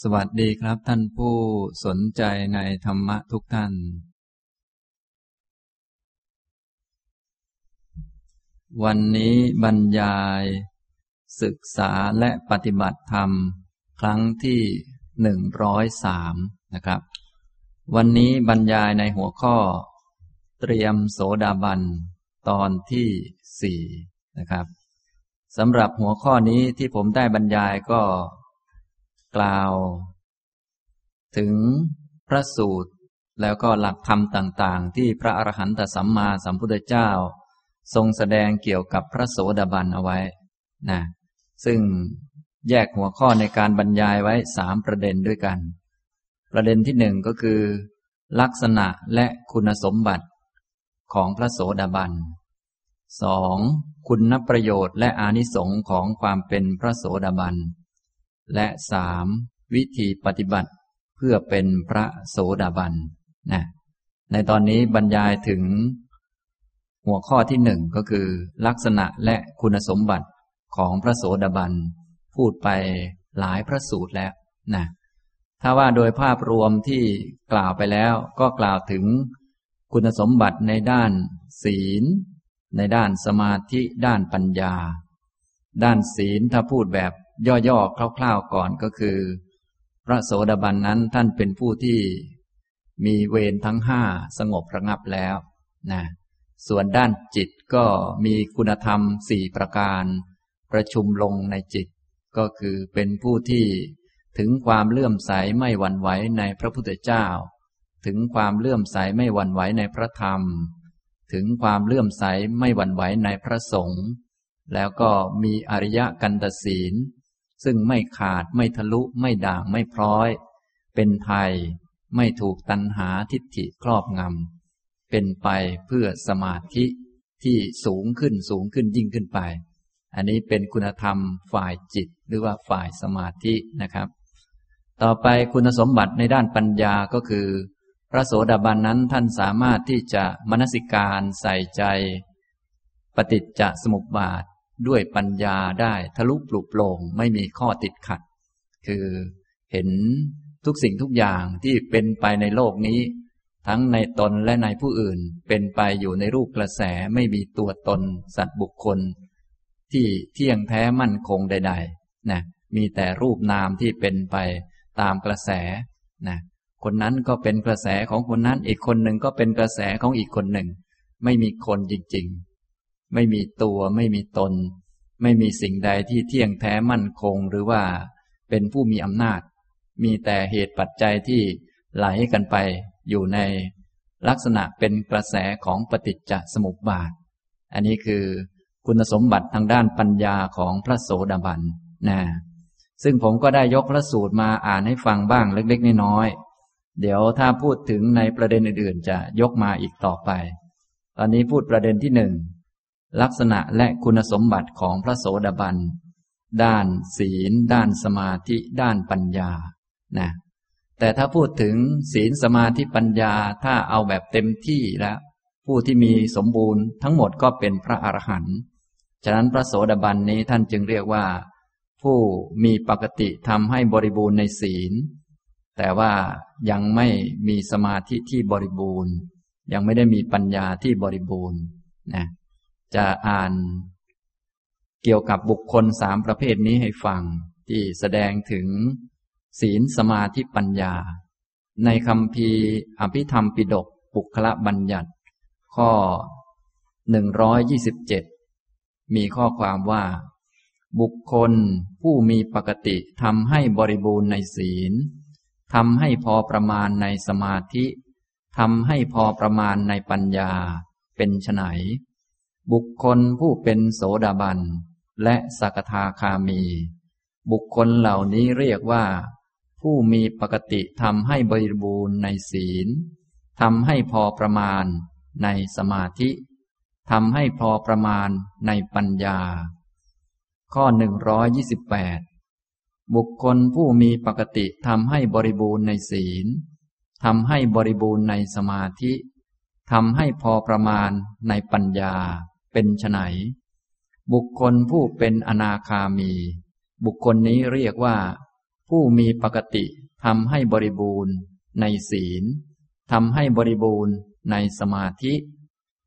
สวัสดีครับท่านผู้สนใจในธรรมะทุกท่าน วันนี้บรรยาย ศึกษาและปฏิบัติธรรม ครั้งที่หนึ่งร้อยสามนะครับ วันนี้บรรยายในหัวข้อ เตรียมโสดาบัน ตอนที่สี่นะครับสำหรับหัวข้อนี้ที่ผมได้บรรยายก็ กล่าว ถึงพระสูตรแล้วก็หลักธรรมต่างๆ ที่พระอรหันตสัมมาสัมพุทธเจ้า ทรงแสดงเกี่ยวกับพระโสดาบันเอาไว้นะซึ่งแยกหัวข้อในการบรรยายไว้สามประเด็นด้วยกัน ประเด็นที่หนึ่งก็คือ ลักษณะและคุณสมบัติของพระโสดาบันสองคุณประโยชน์และอานิสงค์ของความเป็นพระโสดาบัน และสามวิธีปฏิบัติเพื่อเป็นพระโสดาบันนะในตอนนี้บรรยายถึง หัวข้อที่หนึ่งก็คือ ลักษณะและคุณสมบัติของพระโสดาบัน พูดไปหลายพระสูตรแล้วนะถ้าว่าโดยภาพรวมที่กล่าวไปแล้ว ก็กล่าวถึงคุณสมบัติในด้านศีล ในด้านสมาธิด้านปัญญา ด้านศีลถ้าพูดแบบ ย่อๆคร่าวๆก่อนก็คือ พระโสดาบันนั้นท่านเป็นผู้ที่มีเวรทั้งห้าสงบระงับแล้วนะส่วนด้านจิตก็มีคุณธรรมสี่ประการ ประชุมลงในจิต ก็คือเป็นผู้ที่ถึงความเลื่อมใสไม่หวั่นไหวในพระพุทธเจ้า ถึงความเลื่อมใสไม่หวั่นไหวในพระธรรม ถึงความเลื่อมใสไม่หวั่นไหวในพระสงฆ์แล้วก็มีอริยกันตศีล ซึ่งไม่ขาดไม่ทะลุไม่ด่างไม่พร้อย เป็นไทยไม่ถูกตัณหาทิฏฐิครอบงำ เป็นไปเพื่อสมาธิที่สูงขึ้นสูงขึ้นยิ่งขึ้นไป อันนี้เป็นคุณธรรมฝ่ายจิตหรือว่าฝ่ายสมาธินะครับ ต่อไปคุณสมบัติในด้านปัญญาก็คือ พระโสดาบันนั้นท่านสามารถที่จะมนสิการใส่ใจ ปฏิจจสมุปบาท ด้วยปัญญาได้ทะลุปลุกโปร่งไม่มีข้อติดขัด คือเห็นทุกสิ่งทุกอย่างที่เป็นไปในโลกนี้ ทั้งในตนและในผู้อื่น เป็นไปอยู่ในรูปกระแสไม่มีตัวตน สัตว์บุคคล ที่เที่ยงแท้มั่นคงใดๆนะมีแต่รูปนามที่เป็นไปตามกระแสนะคนนั้นก็เป็นกระแสของคนนั้นอีกคนหนึ่งก็เป็นกระแสของอีกคนหนึ่ง ไม่มีคนจริง ๆ ไม่มีตัวไม่มีตน ไม่มีสิ่งใดที่เที่ยงแท้มั่นคงหรือว่าเป็นผู้มีอำนาจ มีแต่เหตุปัจจัยที่ไหลกันไปอยู่ในลักษณะเป็นกระแสของปฏิจจสมุปบาท อันนี้คือคุณสมบัติทางด้านปัญญาของพระโสดาบันนะซึ่งผมก็ได้ยกพระสูตรมาอ่านให้ฟังบ้างเล็กๆน้อยๆเดี๋ยวถ้าพูดถึงในประเด็นอื่นๆ จะยกมาอีกต่อไป ตอนนี้พูดประเด็นที่หนึ่ง ลักษณะและคุณสมบัติของพระโสดาบัน ด้านศีล ด้านสมาธิ ด้านปัญญา นะ แต่ถ้าพูดถึงศีลสมาธิปัญญา ถ้าเอาแบบเต็มที่แล้ว ผู้ที่มีสมบูรณ์ทั้งหมดก็เป็นพระอรหันต์ ฉะนั้นพระโสดาบันนี้ท่านจึงเรียกว่า ผู้มีปกติทำให้บริบูรณ์ในศีล แต่ว่ายังไม่มีสมาธิที่บริบูรณ์ ยังไม่ได้มีปัญญาที่บริบูรณ์ นะ จะอ่านเกี่ยวกับบุคคลสามประเภทนี้ให้ฟัง ที่แสดงถึงศีลสมาธิปัญญา ในคำพีอภิธรรมปิดกปุคละบัญญัติ ข้อหนึ่งร้อยยี่สิบเจ็ดมีข้อความว่า บุคคลผู้มีปกติทำให้บริบูรณ์ในศีลทำให้พอประมาณในสมาธิทำให้พอประมาณในปัญญาเป็นไฉน บุคคลผู้เป็นโสดาบัน และสกทาคามี บุคคลเหล่านี้เรียกว่า ผู้มีปกติทำให้บริบูรณ์ในศีลทำให้พอประมาณในสมาธิทำให้พอประมาณในปัญญา ข้อหนึ่งร้อยยี่สิบแปดบุคคลผู้มีปกติทำให้บริบูรณ์ในศีลทำให้บริบูรณ์ในสมาธิทำให้พอประมาณในปัญญา เป็นไนบุคคลผู้เป็นอนาคามี บุคคลนี้เรียกว่า ผู้มีปกติทำให้บริบูรณ์ ในศีลทำให้บริบูรณ์ ในสมาธิ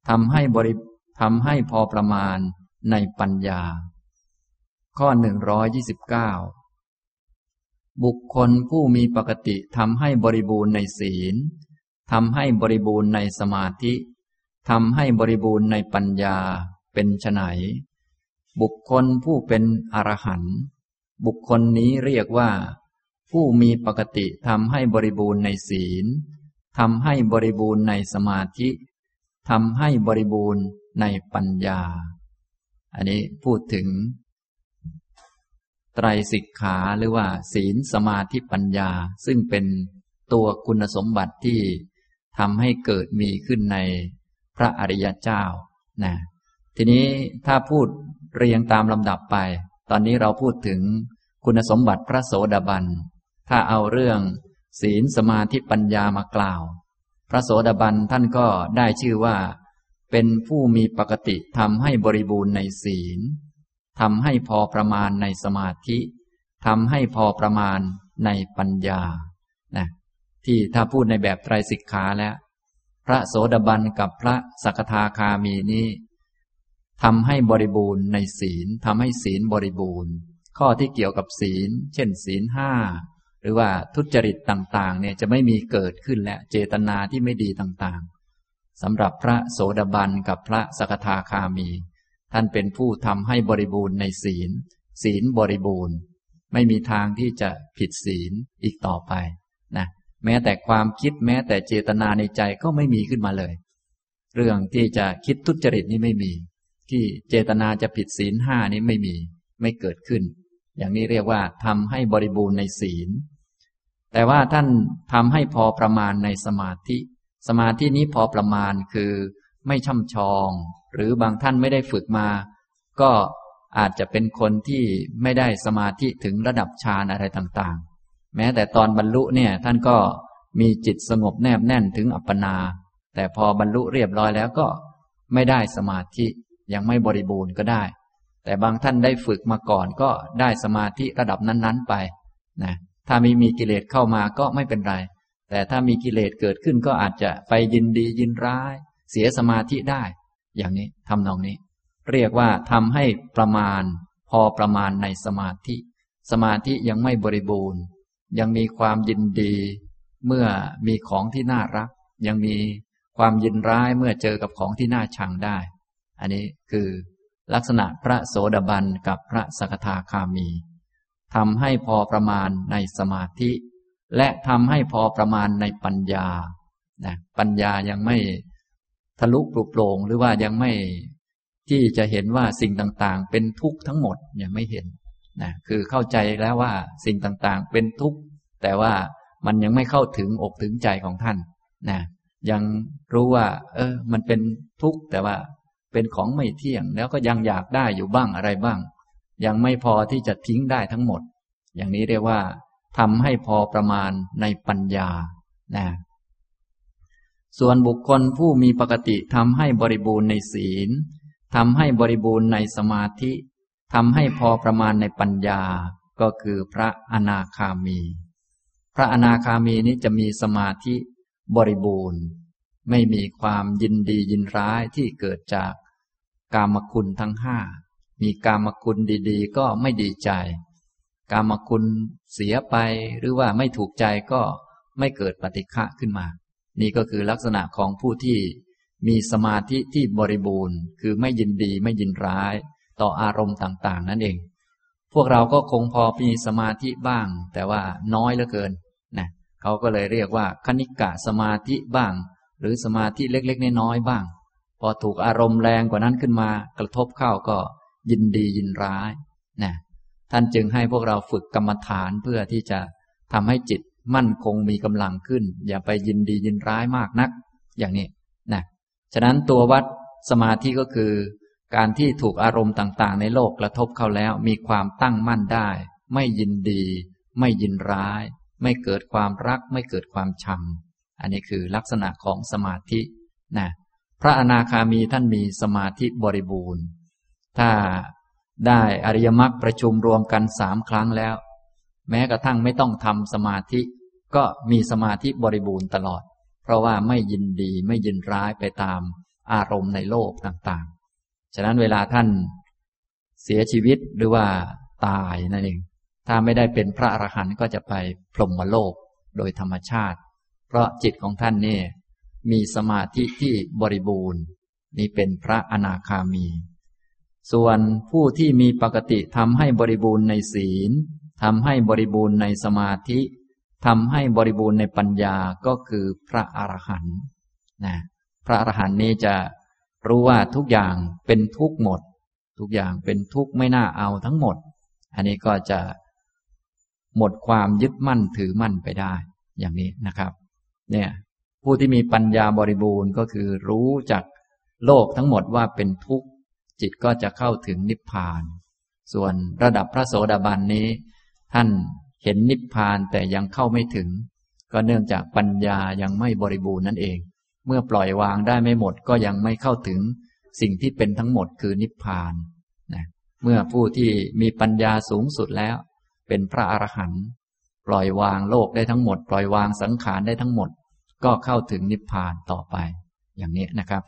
ทำให้บริทำให้พอประมาณในปัญญา ข้อหนึ่งร้อยยี่สิบเก้าบุคคลผู้มีปกติทำให้บริบูรณ์ในศีลทำให้บริบูรณ์ในสมาธิ ทำให้บริบูรณ์ในปัญญาเป็นไฉนบุคคลผู้เป็นอรหันต์บุคคลนี้เรียกว่า ผู้มีปกติทำให้บริบูรณ์ในศีลทำให้บริบูรณ์ในสมาธิทำให้บริบูรณ์ในปัญญา อันนี้พูดถึง ไตรสิกขาหรือว่า ศีลสมาธิปัญญา ซึ่งเป็นตัวคุณสมบัติที่ทำให้เกิดมีขึ้นใน พระอริยเจ้านะทีนี้ถ้าพูดเรียงตามลำดับไป ตอนนี้เราพูดถึงคุณสมบัติพระโสดาบัน ถ้าเอาเรื่องศีลสมาธิปัญญามากล่าว พระโสดาบันท่านก็ได้ชื่อว่า เป็นผู้มีปกติทำให้บริบูรณ์ในศีลทำให้พอประมาณในสมาธิทำให้พอประมาณในปัญญานะที่ถ้าพูดในแบบไตรสิกขาแล้ว พระโสดาบันกับพระสักทาคามีนี้ทำให้บริบูรณ์ในศีลทำให้ศีลบริบูรณ์ ข้อที่เกี่ยวกับศีล เช่น ศีลห้าหรือว่าทุจริตต่างๆ เนี่ยจะไม่มีเกิดขึ้นและเจตนาที่ไม่ดีต่างๆสำหรับพระโสดาบันกับพระสกทาคามี ท่านเป็นผู้ทำให้บริบูรณ์ในศีล ศีลบริบูรณ์ ไม่มีทางที่จะผิดศีลอีกต่อไป แม้แต่ความคิดแม้แต่เจตนาในใจก็ไม่มีขึ้นมาเลย เรื่องที่จะคิดทุจริตนี่ไม่มี ที่เจตนาจะผิดศีลห้านี้ไม่มีไม่เกิดขึ้น อย่างนี้เรียกว่าทำให้บริบูรณ์ในศีล แต่ว่าท่านทำให้พอประมาณในสมาธิ สมาธินี้พอประมาณคือไม่ช่ำชอง หรือบางท่านไม่ได้ฝึกมา ก็อาจจะเป็นคนที่ไม่ได้สมาธิถึงระดับฌานอะไรต่าง แม้แต่ตอนบรรลุเนี่ย ท่านก็มีจิตสงบแนบแน่นถึงอัปปนา แต่พอบรรลุเรียบร้อยแล้วก็ไม่ได้สมาธิยังไม่บริบูรณ์ก็ได้ แต่บางท่านได้ฝึกมาก่อนก็ได้สมาธิระดับนั้น ๆ ไปนะถ้ามีมีกิเลสเข้ามาก็ไม่เป็นไร แต่ถ้ามีกิเลสเกิดขึ้นก็อาจจะไปยินดียินร้าย เสียสมาธิได้ อย่างนี้ทำนองนี้ เรียกว่าทำให้ประมาณ พอประมาณในสมาธิ สมาธิยังไม่บริบูรณ์ ยังมีความยินดี เมื่อมีของที่น่ารัก ยังมีความยินร้ายเมื่อเจอกับของที่น่าชังได้ อันนี้คือลักษณะพระโสดาบันกับพระสกทาคามีทำให้พอประมาณในสมาธิ และทำให้พอประมาณในปัญญานะปัญญายังไม่ทะลุปลุกโปร่งหรือว่ายังไม่ที่จะเห็นว่าสิ่งต่างๆ เป็นทุกข์ทั้งหมดยังไม่เห็น นะคือเข้าใจแล้วว่าสิ่งต่างๆ เป็นทุกข์แต่ว่ามันยังไม่เข้าถึงอกถึงใจของท่านนะยังรู้ว่า เออ มันเป็นทุกข์แต่ว่าเป็นของไม่เที่ยง แล้วก็ยังอยากได้อยู่บ้างอะไรบ้าง ยังไม่พอที่จะทิ้งได้ทั้งหมด อย่างนี้เรียกว่าทำให้พอประมาณในปัญญานะส่วนบุคคลผู้มีปกติทำให้บริบูรณ์ในศีลทำให้บริบูรณ์ในสมาธิ ทำให้พอประมาณในปัญญาก็คือพระอนาคามี พระอนาคามีนี้จะมีสมาธิบริบูรณ์ ไม่มีความยินดียินร้ายที่เกิดจากกามคุณทั้งห้า มีกามคุณดีๆ ก็ไม่ดีใจ กามคุณเสียไปหรือว่าไม่ถูกใจก็ไม่เกิดปฏิฆะขึ้นมา นี่ก็คือลักษณะของผู้ที่มีสมาธิที่บริบูรณ์ คือไม่ยินดีไม่ยินร้าย ต่ออารมณ์ต่าง ๆ นั่นเอง พวกเราก็คงพอมีสมาธิบ้าง แต่ว่าน้อยเหลือเกินนะเขาก็เลยเรียกว่าคณิกะสมาธิบ้าง หรือสมาธิเล็ก ๆ น้อยๆบ้าง พอถูกอารมณ์แรงกว่านั้นขึ้นมา กระทบเข้าก็ยินดียินร้ายนะท่านจึงให้พวกเราฝึกกรรมฐานเพื่อที่จะทำให้จิตมั่นคงมีกำลังขึ้น อย่าไปยินดียินร้ายมากนัก อย่างนี้นะฉะนั้นตัววัดสมาธิก็คือ การที่ถูกอารมณ์ต่างๆ ในโลกกระทบเข้าแล้วมีความตั้งมั่นได้ ไม่ยินดี ไม่ยินร้าย ไม่เกิดความรัก ไม่เกิดความชัง อันนี้คือลักษณะของสมาธินะพระอนาคามีท่านมีสมาธิบริบูรณ์ ถ้าได้อริยมรรคประชุมรวมกันสามครั้งแล้ว แม้กระทั่งไม่ต้องทำสมาธิ ก็มีสมาธิบริบูรณ์ตลอด เพราะว่าไม่ยินดีไม่ยินร้ายไปตามอารมณ์ในโลกต่างๆ ฉะนั้นเวลาท่านเสียชีวิตหรือว่าตายนั่นเอง ถ้าไม่ได้เป็นพระอรหันต์ก็จะไปพรหมโลกโดยธรรมชาติ เพราะจิตของท่านนี่มีสมาธิที่บริบูรณ์ นี่เป็นพระอนาคามี ส่วนผู้ที่มีปกติทำให้บริบูรณ์ในศีลทำให้บริบูรณ์ในสมาธิทำให้บริบูรณ์ในปัญญาก็คือพระอรหันต์นะพระอรหันต์นี้จะ รู้ว่าทุกอย่างเป็นทุกหมด ทุกอย่างเป็นทุกไม่น่าเอาทั้งหมด อันนี้ก็จะหมดความยึดมั่นถือมั่นไปได้ อย่างนี้นะครับ เนี่ยผู้ที่มีปัญญาบริบูรณ์ก็คือรู้จักโลกทั้งหมดว่าเป็นทุกข์จิตก็จะเข้าถึงนิพพาน ส่วนระดับพระโสดาบันนี้ ท่านเห็นนิพพานแต่ยังเข้าไม่ถึง ก็เนื่องจากปัญญายังไม่บริบูรณ์นั่นเอง เมื่อปล่อยวางได้ไม่หมดก็ยังไม่เข้าถึงสิ่งที่เป็นทั้งหมดคือนิพพานนะเมื่อผู้ที่มีปัญญาสูงสุดแล้ว เป็นพระอรหันต์ปล่อยวางโลกได้ทั้งหมด ปล่อยวางสังขารได้ทั้งหมด ก็เข้าถึงนิพพานต่อไป อย่างนี้นะครับ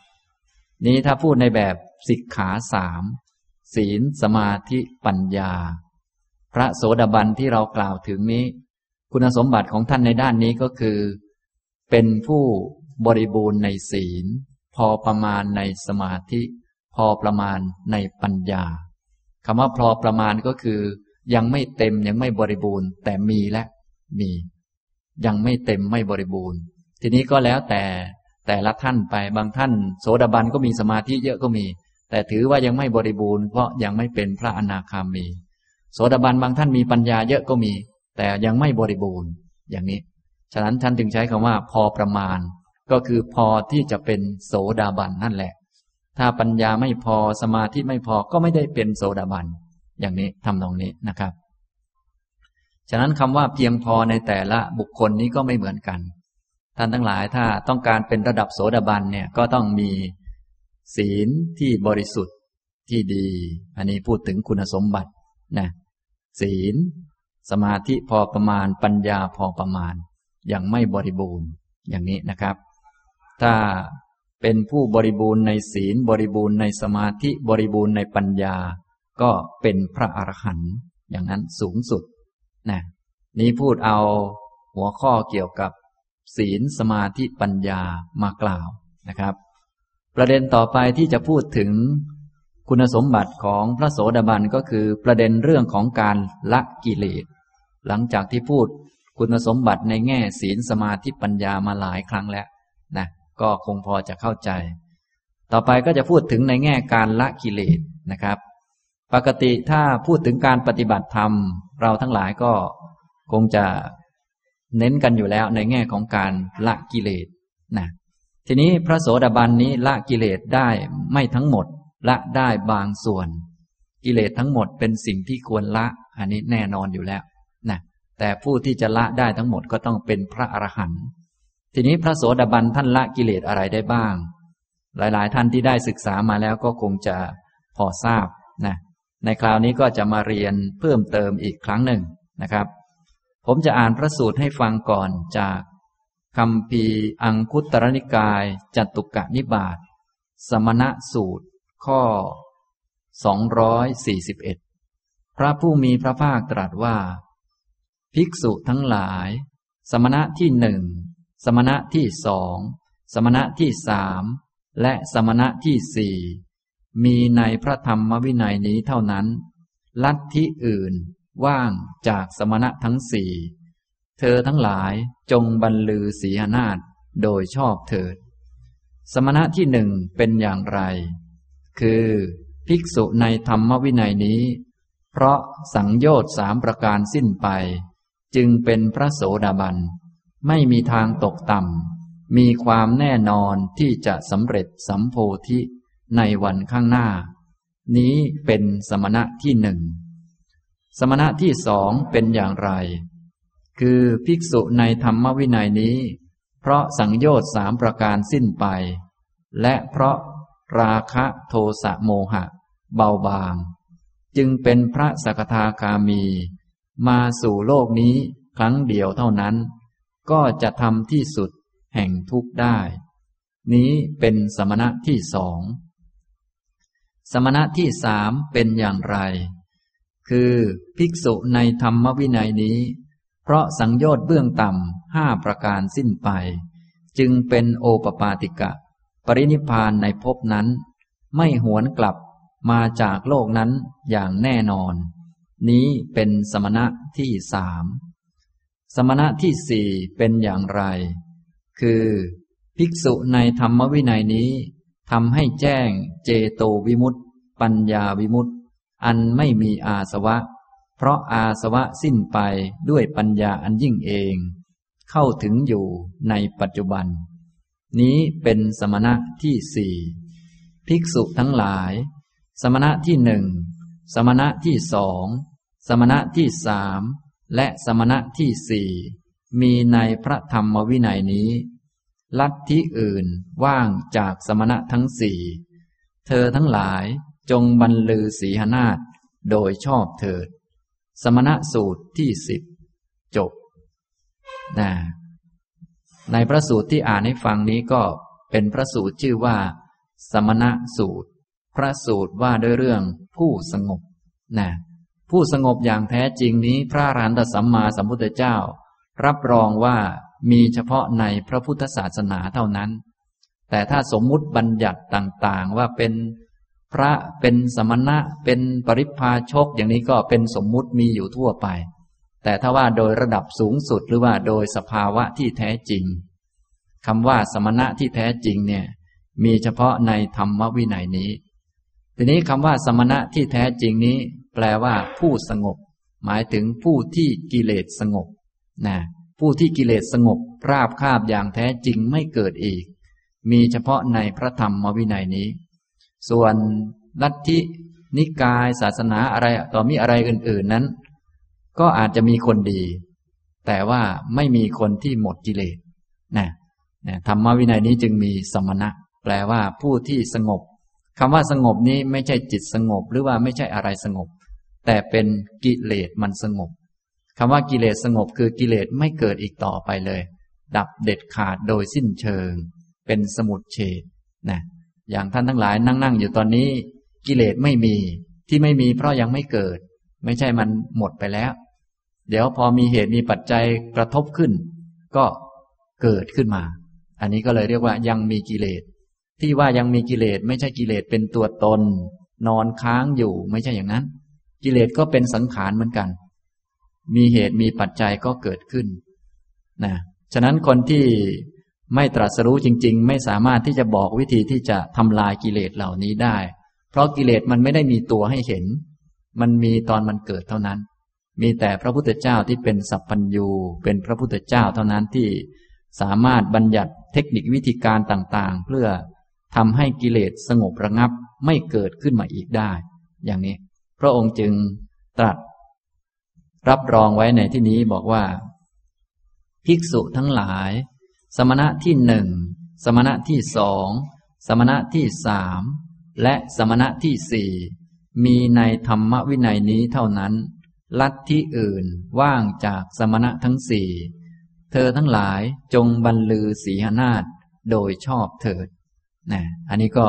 นี้ถ้าพูดในแบบสิกขาสามศีลสมาธิปัญญา พระโสดาบันที่เรากล่าวถึงนี้ คุณสมบัติของท่านในด้านนี้ก็คือ เป็นผู้ บริบูรณ์ในศีล พอประมาณในสมาธิ พอประมาณในปัญญาคำว่าพอประมาณก็คือ ยังไม่เต็มยังไม่บริบูรณ์ แต่มีและมี ยังไม่เต็มไม่บริบูรณ์ ทีนี้ก็แล้วแต่แต่ละท่านไปบางท่าน โสดาบันก็มีสมาธิเยอะก็มี แต่ถือว่ายังไม่บริบูรณ์เพราะยังไม่เป็นพระอนาคามี โสดาบันบางท่านมีปัญญาเยอะก็มี แต่ยังไม่บริบูรณ์อย่างนี้ ฉะนั้นท่านจึงใช้คำว่าพอประมาณ ก็คือพอที่จะเป็นโสดาบันนั่นแหละ ถ้าปัญญาไม่พอสมาธิไม่พอก็ไม่ได้เป็นโสดาบัน อย่างนี้ทำตรงนี้นะครับ ฉะนั้นคำว่าเพียงพอในแต่ละบุคคลนี้ก็ไม่เหมือนกัน ท่านทั้งหลายถ้าต้องการเป็นระดับโสดาบันเนี่ยก็ต้องมีศีลที่บริสุทธิ์ที่ดี อันนี้พูดถึงคุณสมบัตินะศีลสมาธิพอประมาณปัญญาพอประมาณยังไม่บริบูรณ์อย่างนี้นะครับ ถ้าเป็นผู้บริบูรณ์ในศีลบริบูรณ์ในสมาธิบริบูรณ์ในปัญญา ก็เป็นพระอรหันต์อย่างนั้นสูงสุดนะนี้พูดเอาหัวข้อเกี่ยวกับศีลสมาธิปัญญามากล่าวนะครับ ประเด็นต่อไปที่จะพูดถึงคุณสมบัติของพระโสดาบันก็คือประเด็นเรื่องของการละกิเลส หลังจากที่พูดคุณสมบัติในแง่ศีลสมาธิปัญญามาหลายครั้งแล้ว ก็คงพอจะเข้าใจ ต่อไปก็จะพูดถึงในแง่การละกิเลสนะครับ ปกติถ้าพูดถึงการปฏิบัติธรรม เราทั้งหลายก็คงจะเน้นกันอยู่แล้วในแง่ของการละกิเลสนะทีนี้พระโสดาบันนี้ละกิเลสได้ไม่ทั้งหมด ละได้บางส่วน กิเลสทั้งหมดเป็นสิ่งที่ควรละ อันนี้แน่นอนอยู่แล้วนะแต่ผู้ที่จะละได้ทั้งหมดก็ต้องเป็นพระอรหันต์ ทีนี้พระโสดาบันท่านละกิเลสอะไรได้บ้าง หลาย ๆ ท่านที่ได้ศึกษามาแล้วก็คงจะพอทราบนะในคราวนี้ก็จะมาเรียนเพิ่มเติมอีกครั้งหนึ่งนะครับ ผมจะอ่านพระสูตรให้ฟังก่อนจากคำพีอังคุตรนิกายจตุกะนิบาตสมณะสูตร ข้อ 241 พระผู้มีพระภาคตรัสว่า ภิกษุทั้งหลาย สมณะที่หนึ่ง สมณะที่สองสมณะที่สามและสมณะที่สี่มีในพระธรรมวินัยนี้เท่านั้น ลัทธิอื่นว่างจากสมณะทั้งสี่เธอทั้งหลายจงบรรลือศีหนาฏโดยชอบเถิด สมณะที่หนึ่งเป็นอย่างไร คือภิกษุในธรรมวินัยนี้ เพราะสังโยชน์สามประการสิ้นไป จึงเป็นพระโสดาบัน ไม่มีทางตกต่ำ มีความแน่นอนที่จะสำเร็จสัมโพธิในวันข้างหน้า นี้เป็นสมณะที่หนึ่ง สมณะที่สองเป็นอย่างไร คือภิกษุในธรรมวินัยนี้ เพราะสังโยชน์สามประการสิ้นไป และเพราะราคะโทสะโมหะ เบาบาง จึงเป็นพระสกทาคามี มาสู่โลกนี้ครั้งเดียวเท่านั้น ก็จะทำที่สุดแห่งทุกข์ได้ นี้เป็นสมณะที่สอง สมณะที่สามเป็นอย่างไร คือภิกษุในธรรมวินัยนี้ เพราะสังโยชน์เบื้องต่ำห้าประการสิ้นไป จึงเป็นโอปปาติกะ ปรินิพานในภพนั้น ไม่หวนกลับมาจากโลกนั้นอย่างแน่นอน นี้เป็นสมณะที่สาม สมณะที่สี่เป็นอย่างไร คือ ภิกษุในธรรมวินัยนี้ทำให้แจ้งเจโตวิมุตติ ปัญญาวิมุตติ อันไม่มีอาสวะ เพราะอาสวะสิ้นไปด้วยปัญญาอันยิ่งเอง เข้าถึงอยู่ในปัจจุบัน นี้เป็นสมณะที่สี่ภิกษุทั้งหลาย สมณะที่หนึ่ง สมณะที่สอง สมณะที่สาม และสมณะที่สี่มีในพระธรรมวินัยนี้ ลัทธิอื่นว่างจากสมณะทั้งสี่ เธอทั้งหลายจงบรรลือสีหนาฏโดยชอบเถิด สมณะสูตรที่สิบจบนะในพระสูตรที่อ่านให้ฟังนี้ก็เป็นพระสูตรชื่อว่า สมณะสูตร พระสูตรว่าด้วยเรื่องผู้สงบนะ ผู้สงบอย่างแท้จริงนี้พระอรหันตสัมมาสัมพุทธเจ้า รับรองว่ามีเฉพาะในพระพุทธศาสนาเท่านั้น แต่ถ้าสมมุติบัญญัติต่างๆ ว่าเป็นพระเป็นสมณะเป็นปริพาชกอย่างนี้ก็เป็นสมมุติมีอยู่ทั่วไป แต่ถ้าว่าโดยระดับสูงสุดหรือว่าโดยสภาวะที่แท้จริงคำว่าสมณะที่แท้จริงเนี่ยมีเฉพาะในธรรมวินัยนี้ ทีนี้คำว่าสมณะที่แท้จริงนี้ แปลว่า ผู้สงบ หมายถึงผู้ที่กิเลสสงบนะผู้ที่กิเลสสงบราบคาบอย่างแท้จริงไม่เกิดอีก มีเฉพาะในพระธรรมวินัยนี้ ส่วนลัทธินิกายศาสนาอะไรต่อมีอะไรอื่น ๆนั้น ก็อาจจะมีคนดี แต่ว่าไม่มีคนที่หมดกิเลสนะนะธรรมวินัยนี้จึงมีสมณะ แปลว่าผู้ที่สงบคำว่าสงบนี้ไม่ใช่จิตสงบ หรือว่าไม่ใช่อะไรสงบ แต่เป็นกิเลสมันสงบคำว่ากิเลสสงบคือกิเลสไม่เกิดอีกต่อไปเลย ดับเด็ดขาดโดยสิ้นเชิง เป็นสมุดเฉดนะอย่างท่านทั้งหลายนั่งนั่งอยู่ตอนนี้ กิเลสไม่มีที่ไม่มีเพราะยังไม่เกิด ไม่ใช่มันหมดไปแล้ว เดี๋ยวพอมีเหตุมีปัจจัยกระทบขึ้น ก็เกิดขึ้นมา อันนี้ก็เลยเรียกว่ายังมีกิเลส ที่ว่ายังมีกิเลสไม่ใช่กิเลสเป็นตัวตน นอนค้างอยู่ไม่ใช่อย่างนั้น กิเลสก็เป็นสังขารเหมือนกัน มีเหตุมีปัจจัยก็เกิดขึ้นนะฉะนั้นคนที่ไม่ตรัสรู้จริง ๆ ไม่สามารถที่จะบอกวิธีที่จะทำลายกิเลสเหล่านี้ได้ เพราะกิเลสมันไม่ได้มีตัวให้เห็น มันมีตอนมันเกิดเท่านั้น มีแต่พระพุทธเจ้าที่เป็นสัพพัญญูเป็นพระพุทธเจ้าเท่านั้นที่สามารถบัญญัติเทคนิควิธีการต่างๆ เพื่อทำให้กิเลสสงบระงับไม่เกิดขึ้นมาอีกได้ อย่างนี้ พระองค์จึงตรัส รับรองไว้ในที่นี้บอกว่า ภิกษุทั้งหลาย สมณะที่หนึ่งสมณะที่สองสมณะที่สามและสมณะที่สี่มีในธรรมวินัยนี้เท่านั้น ลัทธิอื่นว่างจากสมณะทั้งสี่เธอทั้งหลายจงบรรลือสีหนาฏโดยชอบเถิดนะอันนี้ก็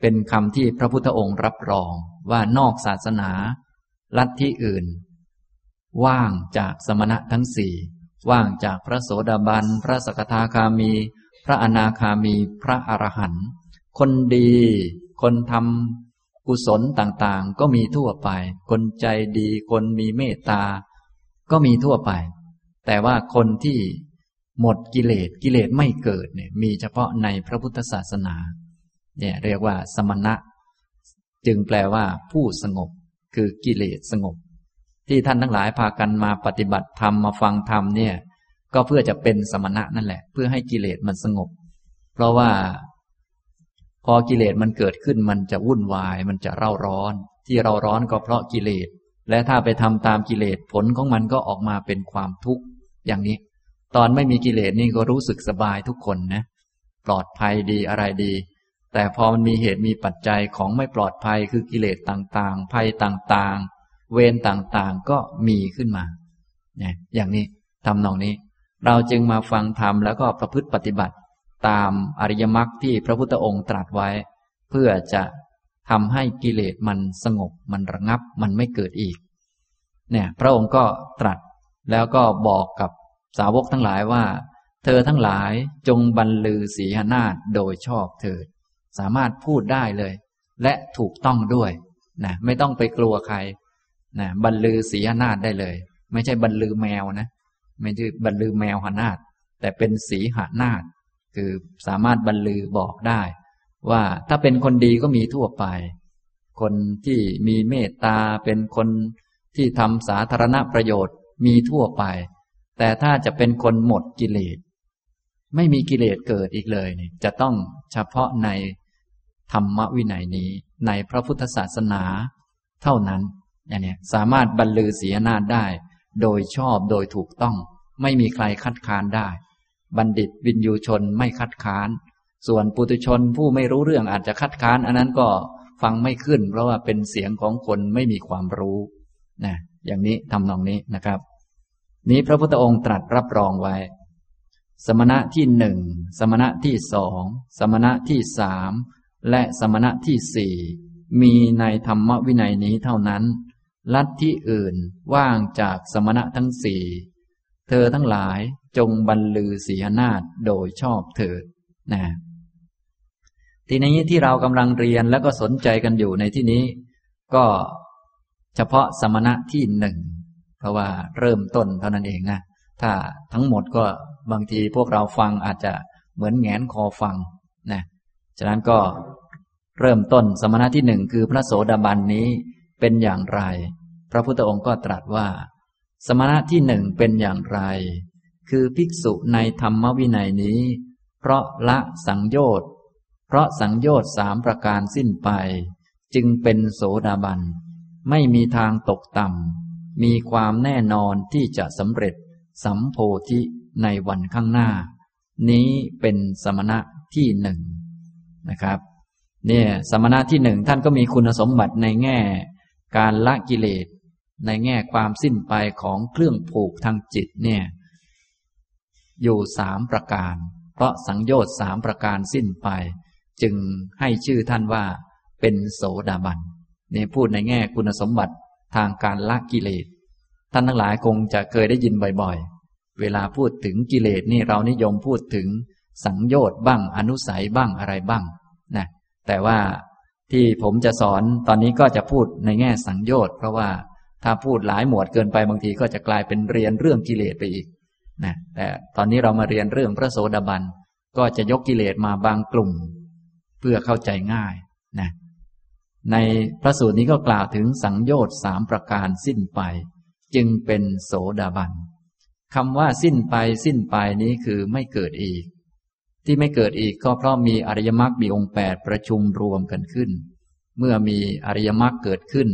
เป็นคำที่พระพุทธองค์รับรอง ว่านอกศาสนาลัทธิอื่น ว่างจากสมณะทั้งสี่ว่างจากพระโสดาบัน พระสกทาคามี พระอนาคามี พระอรหันต์คนดี คนทำกุศลต่างๆ ก็มีทั่วไป คนใจดีคนมีเมตตา ก็มีทั่วไป แต่ว่าคนที่หมดกิเลสกิเลสไม่เกิดเนี่ยมีเฉพาะในพระพุทธศาสนาเนี่ยเรียกว่าสมณะ จึงแปลว่า ผู้สงบ คือกิเลสสงบ ที่ท่านทั้งหลายพากันมาปฏิบัติธรรมมาฟังธรรมเนี่ย ก็เพื่อจะเป็นสมณะนั่นแหละ เพื่อให้กิเลสมันสงบ เพราะว่า พอกิเลสมันเกิดขึ้นมันจะวุ่นวาย มันจะเร่าร้อน ที่เราร้อนก็เพราะกิเลส และถ้าไปทำตามกิเลสผลของมันก็ออกมาเป็นความทุกข์อย่างนี้ ตอนไม่มีกิเลสนี่ก็รู้สึกสบายทุกคนนะ ปลอดภัยดีอะไรดี แต่พอมันมีเหตุมีปัจจัยของไม่ปลอดภัยคือกิเลสต่างๆ ภัยต่างๆ เวรต่างๆก็มีขึ้นมาเนี่ยอย่างนี้ทำนองนี้ เราจึงมาฟังธรรมแล้วก็ประพฤติปฏิบัติ ตามอริยมรรคที่พระพุทธองค์ตรัสไว้ เพื่อจะทำให้กิเลสมันสงบ มันระงับมันไม่เกิดอีก เนี่ย พระองค์ก็ตรัสแล้วก็บอกกับสาวกทั้งหลายว่า เธอทั้งหลายจงบรรลือสีหนาฏโดยชอบเถิด สามารถพูดได้เลย และถูกต้องด้วยนะไม่ต้องไปกลัวใครนะบรรลือสีหนาฏได้เลย ไม่ใช่บรรลือแมวนะ ไม่ใช่บรรลือแมวหนาฏแต่เป็นสีหนาฏคือสามารถบรรลือบอกได้ ว่าถ้าเป็นคนดีก็มีทั่วไป คนที่มีเมตตาเป็นคนที่ทำสาธารณประโยชน์มีทั่วไป แต่ถ้าจะเป็นคนหมดกิเลส ไม่มีกิเลสเกิดอีกเลยนี่จะต้องเฉพาะในธรรมวินัยนี้ ในพระพุทธศาสนาเท่านั้นอย่างนี้สามารถบรรลือเสียนาฏได้ โดยชอบโดยถูกต้อง ไม่มีใครคัดค้านได้ บัณฑิตวินยูชนไม่คัดค้าน ส่วนปุถุชนผู้ไม่รู้เรื่องอาจจะคัดค้าน อันนั้นก็ฟังไม่ขึ้น เพราะว่าเป็นเสียงของคนไม่มีความรู้นะอย่างนี้ทำนองนี้นะครับ นี้พระพุทธองค์ตรัสรับรองไว้ สมณะที่หนึ่งสมณะที่สองสมณะที่สามและสมณะที่สี่มีในธรรมวินัยนี้เท่านั้น ลัทธิอื่นว่างจากสมณะทั้งสี่เธอทั้งหลายจงบรรลือศีนาฏโดยชอบเถิดนะทีนี้ที่เรากำลังเรียนแล้วก็สนใจกันอยู่ในที่นี้ ก็เฉพาะสมณะที่หนึ่งเพราะว่าเริ่มต้นเท่านั้นเองนะถ้าทั้งหมดก็ บางทีพวกเราฟังอาจจะเหมือนแงนคอฟังนะฉะนั้นก็เริ่มต้นสมณะที่หนึ่งคือพระโสดาบันนี้เป็นอย่างไร พระพุทธองค์ก็ตรัสว่า สมณะที่หนึ่งเป็นอย่างไร คือภิกษุในธรรมวินัยนี้ เพราะละสังโยชน์เพราะสังโยชน์สามประการสิ้นไป จึงเป็นโสดาบัน ไม่มีทางตกต่ำมีความแน่นอนที่จะสำเร็จสัมโพธิ ในวันข้างหน้า นี้เป็นสมณะที่หนึ่งนะครับ เนี่ยสมณะที่หนึ่งท่านก็มีคุณสมบัติในแง่ การละกิเลส ในแง่ความสิ้นไปของเครื่องผูกทางจิตเนี่ยอยู่สามประการ เพราะสังโยชน์สามประการสิ้นไป จึงให้ชื่อท่านว่าเป็นโสดาบันนี่พูดในแง่คุณสมบัติทางการละกิเลส ท่านทั้งหลายคงจะเคยได้ยินบ่อยๆ เวลาพูดถึงกิเลสนี่เรานิยมพูดถึงสังโยชน์บ้างอนุสัยบ้างอะไรบ้างนะแต่ว่าที่ผมจะสอนตอนนี้ก็จะพูดในแง่สังโยชน์เพราะว่าถ้าพูดหลายหมวดเกินไปบางทีก็จะกลายเป็นเรียนเรื่องกิเลสไปอีกนะแต่ตอนนี้เรามาเรียนเรื่องพระโสดาบันก็จะยกกิเลสมาบางกลุ่ม เพื่อเข้าใจง่ายนะในพระสูตรนี้ก็กล่าวถึงสังโยชน์สามประการสิ้นไป จึงเป็นโสดาบัน คำว่าสิ้นไปสิ้นไปนี้คือไม่เกิดอีก ที่ไม่เกิดอีกก็เพราะมีอริยมรรคมีองค์แปดประชุมรวมกันขึ้น เมื่อมีอริยมรรคเกิดขึ้น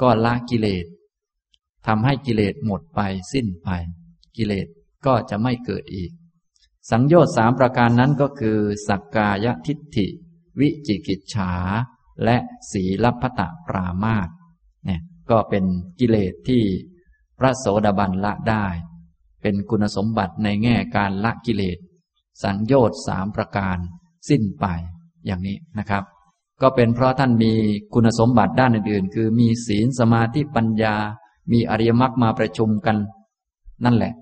ก็ละกิเลสทำให้กิเลสหมดไปสิ้นไป กิเลสก็จะไม่เกิดอีก สังโยชน์สามประการนั้นก็คือ สักกายทิฏฐิ วิจิกิจฉา และสีลพตะปรามาตเนี่ยก็เป็นกิเลสที่พระโสดาบันละได้ เป็นคุณสมบัติในแง่การละกิเลส สังโยชน์สามประการสิ้นไปอย่างนี้นะครับ ก็เป็นเพราะท่านมีคุณสมบัติด้านอื่นๆ คือมีศีลสมาธิปัญญา มีอริยมรรคมาประชุมกัน นั่นแหละ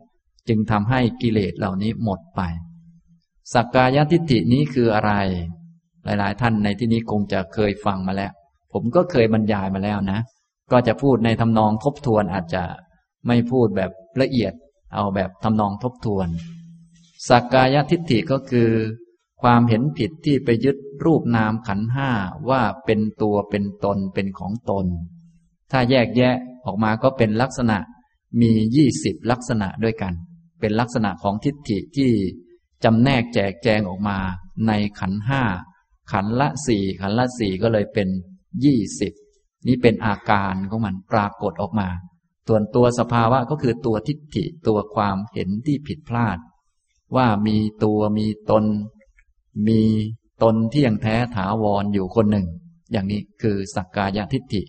จึงทำให้กิเลสเหล่านี้หมดไปสักกายทิฏฐินี้คืออะไร หลายๆ ท่านในที่นี้คงจะเคยฟังมาแล้ว ผมก็เคยบรรยายมาแล้วนะ ก็จะพูดในทำนองทบทวนอาจจะไม่พูดแบบละเอียด เอาแบบทำนองทบทวน สักกายทิฏฐิก็คือ ความเห็นผิดที่ไปยึดรูปนามขันห้าว่าเป็นตัวเป็นตนเป็นของตน ถ้าแยกแยะออกมาก็เป็นลักษณะมียี่สิบลักษณะด้วยกัน เป็นลักษณะของทิฏฐิที่จำแนกแจกแจงออกมา ในขันห้าขันละสี่ขันละสี่ก็เลยเป็นยี่สิบนี่เป็นอาการของมันปรากฏออกมา ส่วนตัวสภาวะก็คือตัวทิฏฐิตัวความเห็นที่ผิดพลาด ว่ามีตัวมีตน มีตนที่ยังแท้ถาวรออยู่คนหนึ่ง อย่างนี้คือสักกายทิฏฐิ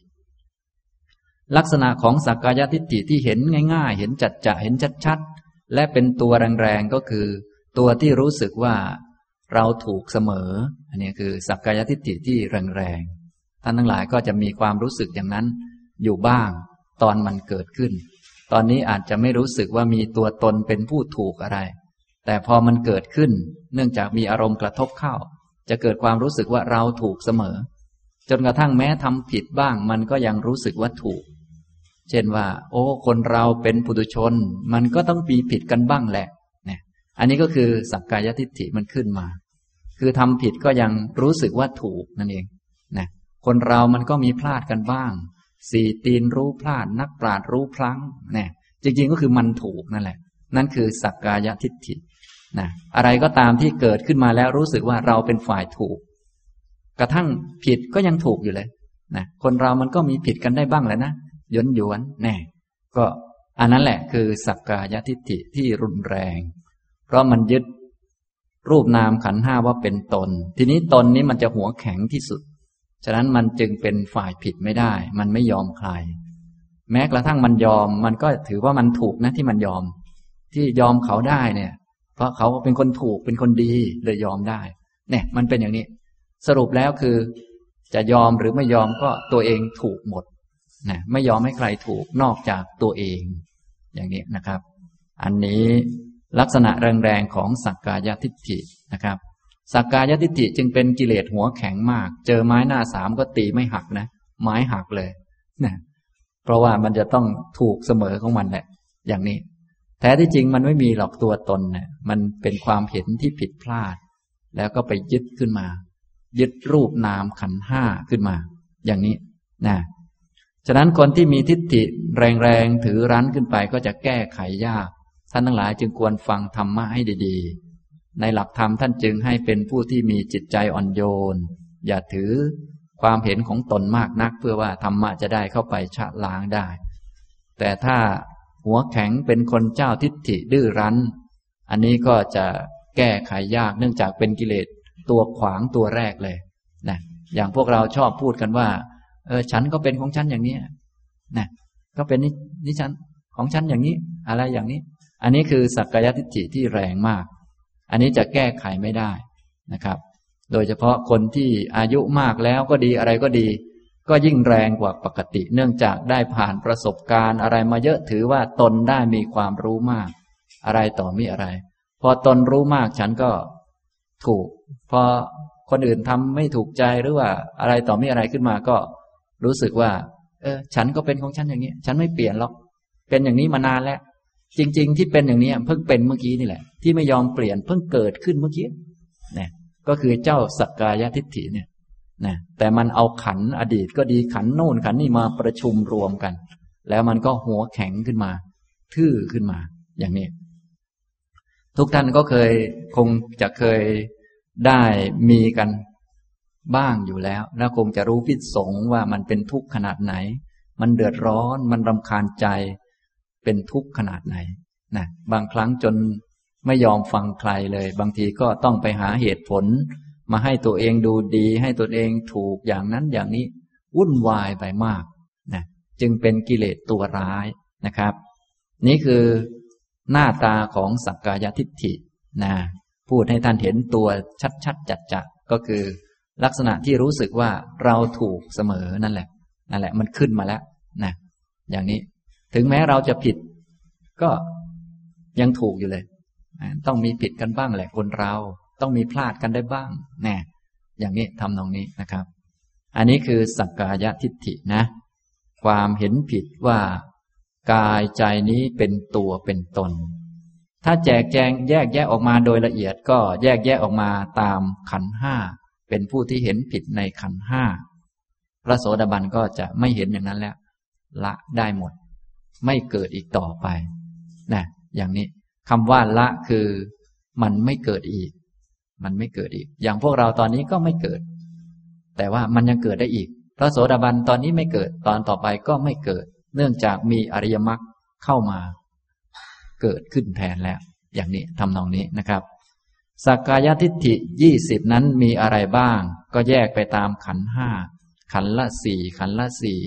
ลักษณะของสักกายทิฏฐิที่เห็นง่ายๆ เห็นจัดจะเห็นชัดๆ และเป็นตัวแรงๆก็คือ ตัวที่รู้สึกว่าเราถูกเสมอ อันนี้คือสักกายทิฏฐิที่แรงๆท่านทั้งหลายก็จะมีความรู้สึกอย่างนั้นอยู่บ้าง ตอนมันเกิดขึ้น ตอนนี้อาจจะไม่รู้สึกว่ามีตัวตนเป็นผู้ถูกอะไร แต่พอมันเกิดขึ้น เนื่องจากมีอารมณ์กระทบเข้า จะเกิดความรู้สึกว่าเราถูกเสมอ จนกระทั่งแม้ทำผิดบ้าง มันก็ยังรู้สึกว่าถูก เช่นว่า โอ้ คนเราเป็นปุถุชน มันก็ต้องปีผิดกันบ้างแหละเนี่ยอันนี้ก็คือสักกายทิฏฐิมันขึ้นมา คือทำผิดก็ยังรู้สึกว่าถูกนั่นเองนะคนเรามันก็มีพลาดกันบ้าง สี่ตีนรู้พลาด นักปราดรู้พลั้งเนี่ยจริงๆก็คือมันถูกนั่นแหละ นั่นคือสักกายทิฏฐินะอะไรก็ตามที่เกิดขึ้นมาแล้วรู้สึกว่าเราเป็นฝ่ายถูก กระทั่งผิดก็ยังถูกอยู่เลยนะคนเรามันก็มีผิดกันได้บ้างแหละนะย้อนยวนแน่ก็อันนั้นแหละคือสักกายทิฏฐิที่รุนแรง เพราะมันยึดรูปนามขันห้าว่าเป็นตน ทีนี้ตนนี้มันจะหัวแข็งที่สุด ฉะนั้นมันจึงเป็นฝ่ายผิดไม่ได้ มันไม่ยอมใคร แม้กระทั่งมันยอม มันก็ถือว่ามันถูกนะที่มันยอม ที่ยอมเขาได้เนี่ย เพราะเขาเป็นคนถูกเป็นคนดีเลยยอมได้ เนี่ย มันเป็นอย่างนี้ สรุปแล้วคือ จะยอมหรือไม่ยอมก็ตัวเองถูกหมดนะไม่ยอมให้ใครถูกนอกจากตัวเอง อย่างนี้นะครับ อันนี้ลักษณะแรงๆของสักกายทิฏฐินะครับ สักกายทิฏฐิจึงเป็นกิเลสหัวแข็งมาก เจอไม้หน้าสามก็ตีไม่หักนะ ไม้หักเลยนะเพราะว่ามันจะต้องถูกเสมอของมันแหละ อย่างนี้ แท้ที่จริงมันไม่มีหรอกตัวตนนะมันเป็นความเห็นที่ผิดพลาด แล้วก็ไปยึดขึ้นมา ยึดรูปนามขันห้าขึ้นมา อย่างนี้นะฉะนั้นคนที่มีทิฏฐิแรงๆถือรั้นขึ้นไปก็จะแก้ไขยาก ท่านทั้งหลายจึงควรฟังธรรมะให้ดี ๆ ในหลักธรรมท่านจึงให้เป็นผู้ที่มีจิตใจอ่อนโยน อย่าถือความเห็นของตนมากนัก เพื่อว่าธรรมะจะได้เข้าไปชะล้างได้ แต่ถ้าหัวแข็งเป็นคนเจ้าทิฏฐิดื้อรั้น อันนี้ก็จะแก้ไขยากเนื่องจากเป็นกิเลสตัวขวางตัวแรกเลยนะอย่างพวกเราชอบพูดกันว่า เออฉันก็เป็นของฉันอย่างนี้นะก็เป็นนี่นี่ฉันของฉันอย่างนี้ อะไรอย่างนี้ อันนี้คือสักกายทิฏฐิที่แรงมาก อันนี้จะแก้ไขไม่ได้นะครับ โดยเฉพาะคนที่อายุมากแล้วก็ดีอะไรก็ดี ก็ยิ่งแรงกว่าปกติ เนื่องจากได้ผ่านประสบการณ์อะไรมาเยอะถือว่าตนได้มีความรู้มาก อะไรต่อมีอะไร พอตนรู้มากฉันก็ถูก พอคนอื่นทำไม่ถูกใจหรือว่าอะไรต่อมีอะไรขึ้นมาก็รู้สึกว่า เออ ฉันก็เป็นของฉันอย่างนี้ ฉันไม่เปลี่ยนหรอก เป็นอย่างนี้มานานแล้ว จริง ๆ ที่เป็นอย่างนี้เพิ่งเป็นเมื่อกี้นี่แหละ ที่ไม่ยอมเปลี่ยนเพิ่งเกิดขึ้นเมื่อกี้นี่ก็คือเจ้าสักกายทิฏฐิเนี่ยนะแต่มันเอาขันอดีตก็ดีขันโน่นขันนี่มาประชุมรวมกัน แล้วมันก็หัวแข็งขึ้นมา ทื่อขึ้นมา อย่างนี้ ทุกท่านก็เคยคงจะเคยได้มีกันบ้างอยู่แล้ว แล้วคงจะรู้พิษสงว่ามันเป็นทุกข์ขนาดไหน มันเดือดร้อน มันรำคาญใจ เป็นทุกข์ขนาดไหนนะบางครั้งจนไม่ยอมฟังใครเลย บางทีก็ต้องไปหาเหตุผล มาให้ตัวเองดูดี ให้ตัวเองถูกอย่างนั้นอย่างนี้ วุ่นวายไปมากนะจึงเป็นกิเลสตัวร้ายนะครับ นี่คือหน้าตาของสักกายทิฏฐินะพูดให้ท่านเห็นตัวชัดๆจัดๆก็คือ ลักษณะที่รู้สึกว่าเราถูกเสมอนั่นแหละนั่นแหละมันขึ้นมาแล้วนะอย่างนี้ ถึงแม้เราจะผิด ก็ยังถูกอยู่เลย ต้องมีผิดกันบ้างแหละคนเรา ต้องมีพลาดกันได้บ้าง แน่ อย่างนี้ทำตรงนี้นะครับ อันนี้คือสักกายทิฏฐินะ ความเห็นผิดว่ากายใจนี้เป็นตัวเป็นตน ถ้าแจกแจงแยกแยะออกมาโดยละเอียดก็แยกแยะออกมาตามขันห้า เป็นผู้ที่เห็นผิดในขันห้า พระโสดาบันก็จะไม่เห็นอย่างนั้นแล้ว ละได้หมด ไม่เกิดอีกต่อไปนะอย่างนี้คำว่าละคือมันไม่เกิดอีก มันไม่เกิดอีก อย่างพวกเราตอนนี้ก็ไม่เกิด แต่ว่ามันยังเกิดได้อีก พระโสดาบันตอนนี้ไม่เกิดตอนต่อไปก็ไม่เกิด เนื่องจากมีอริยมรรคเข้ามา เกิดขึ้นแทนแล้ว อย่างนี้ทำนองนี้นะครับสักกายทิฏฐิยี่สิบนั้นมีอะไรบ้าง ก็แยกไปตามขันห้าขันละสี่ขันละสี่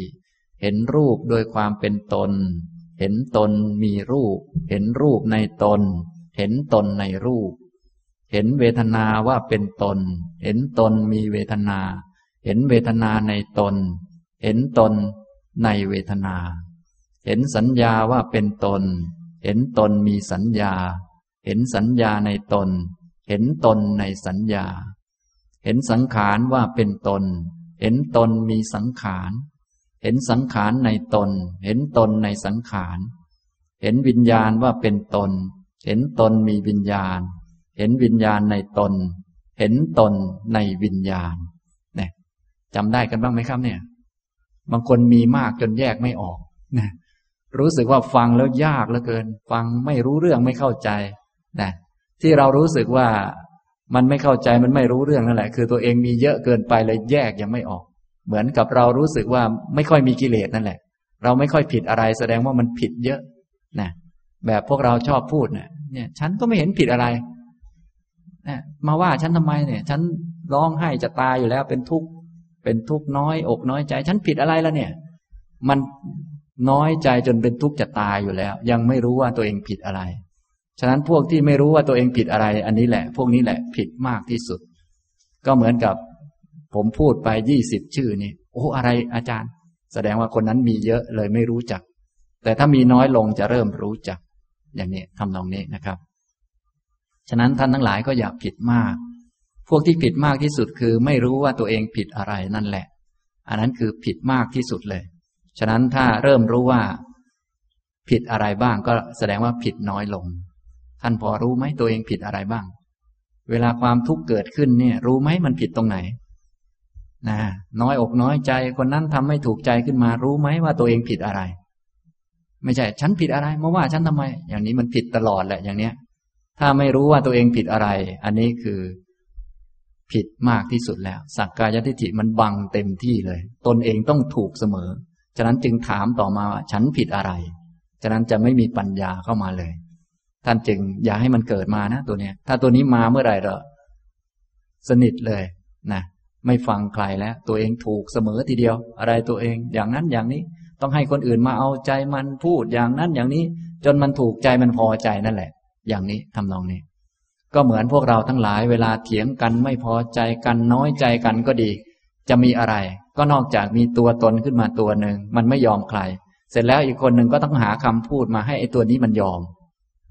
เห็นรูปโดยความเป็นตน เห็นตนมีรูป เห็นรูปในตน เห็นตนในรูป เห็นเวทนาว่าเป็นตน เห็นตนมีเวทนา เห็นเวทนาในตน เห็นตนในเวทนา เห็นสัญญาว่าเป็นตน เห็นตนมีสัญญา เห็นสัญญาในตน เห็นตนในสัญญา เห็นสังขารว่าเป็นตน เห็นตนมีสังขาร เห็นสังขารในตน เห็นตนในสังขาร เห็นวิญญาณว่าเป็นตน เห็นตนมีวิญญาณ เห็นวิญญาณในตน เห็นตนในวิญญาณเนี่ยจำได้กันบ้างไหมครับเนี่ย บางคนมีมากจนแยกไม่ออกนะรู้สึกว่าฟังแล้วยากเหลือเกิน ฟังไม่รู้เรื่องไม่เข้าใจนะที่เรารู้สึกว่ามันไม่เข้าใจมันไม่รู้เรื่องนั่นแหละ คือตัวเองมีเยอะเกินไปเลยแยกยังไม่ออก เหมือนกับเรารู้สึกว่าไม่ค่อยมีกิเลสนั่นแหละ เราไม่ค่อยผิดอะไร แสดงว่ามันผิดเยอะนะแบบพวกเราชอบพูดเนี่ยเนี่ยฉันก็ไม่เห็นผิดอะไรนะมาว่าฉันทำไมเนี่ย ฉันร้องไห้จะตายอยู่แล้ว เป็นทุกข์เป็นทุกข์น้อย อกน้อยใจ ฉันผิดอะไรแล้วเนี่ย มันน้อยใจจนเป็นทุกข์จะตายอยู่แล้ว ยังไม่รู้ว่าตัวเองผิดอะไร ฉะนั้นพวกที่ไม่รู้ว่าตัวเองผิดอะไร อันนี้แหละ พวกนี้แหละผิดมากที่สุด ก็เหมือนกับ ผมพูดไปยี่สิบชื่อนี่โอ้อะไรอาจารย์ แสดงว่าคนนั้นมีเยอะเลยไม่รู้จัก แต่ถ้ามีน้อยลงจะเริ่มรู้จัก อย่างนี้ทำนองนี้นะครับ ฉะนั้นท่านทั้งหลายก็อย่าผิดมาก พวกที่ผิดมากที่สุดคือ ไม่รู้ว่าตัวเองผิดอะไรนั่นแหละ อันนั้นคือผิดมากที่สุดเลย ฉะนั้นถ้าเริ่มรู้ว่า ผิดอะไรบ้างก็แสดงว่าผิดน้อยลง ท่านพอรู้ไหมตัวเองผิดอะไรบ้าง เวลาความทุกข์เกิดขึ้นเนี่ย รู้ไหมมันผิดตรงไหน นะน้อยอกน้อยใจคนนั้นทำไม่ถูกใจขึ้นมารู้ไหมว่าตัวเองผิดอะไร ไม่ใช่ ฉันผิดอะไรมาว่าฉันทำไม อย่างนี้มันผิดตลอดแหละอย่างเนี้ย ถ้าไม่รู้ว่าตัวเองผิดอะไร อันนี้คือ ผิดมากที่สุดแล้ว สักกายทิฏฐิมันบังเต็มที่เลย ตนเองต้องถูกเสมอ ฉะนั้นจึงถามต่อมาว่าฉันผิดอะไร ฉะนั้นจะไม่มีปัญญาเข้ามาเลย ท่านจึงอย่าให้มันเกิดมานะตัวเนี้ย ถ้าตัวนี้มาเมื่อไหร่เราสนิทเลยนะ ไม่ฟังใครแล้ว ตัวเองถูกเสมอทีเดียว อะไรตัวเองอย่างนั้นอย่างนี้ ต้องให้คนอื่นมาเอาใจมันพูดอย่างนั้นอย่างนี้ จนมันถูกใจมันพอใจนั่นแหละ อย่างนี้ทำนองนี้ ก็เหมือนพวกเราทั้งหลายเวลาเถียงกันไม่พอใจกันน้อยใจกันก็ดี จะมีอะไร ก็นอกจากมีตัวตนขึ้นมาตัวหนึ่งมันไม่ยอมใคร เสร็จแล้วอีกคนหนึ่งก็ต้องหาคำพูดมาให้ไอ้ตัวนี้มันยอม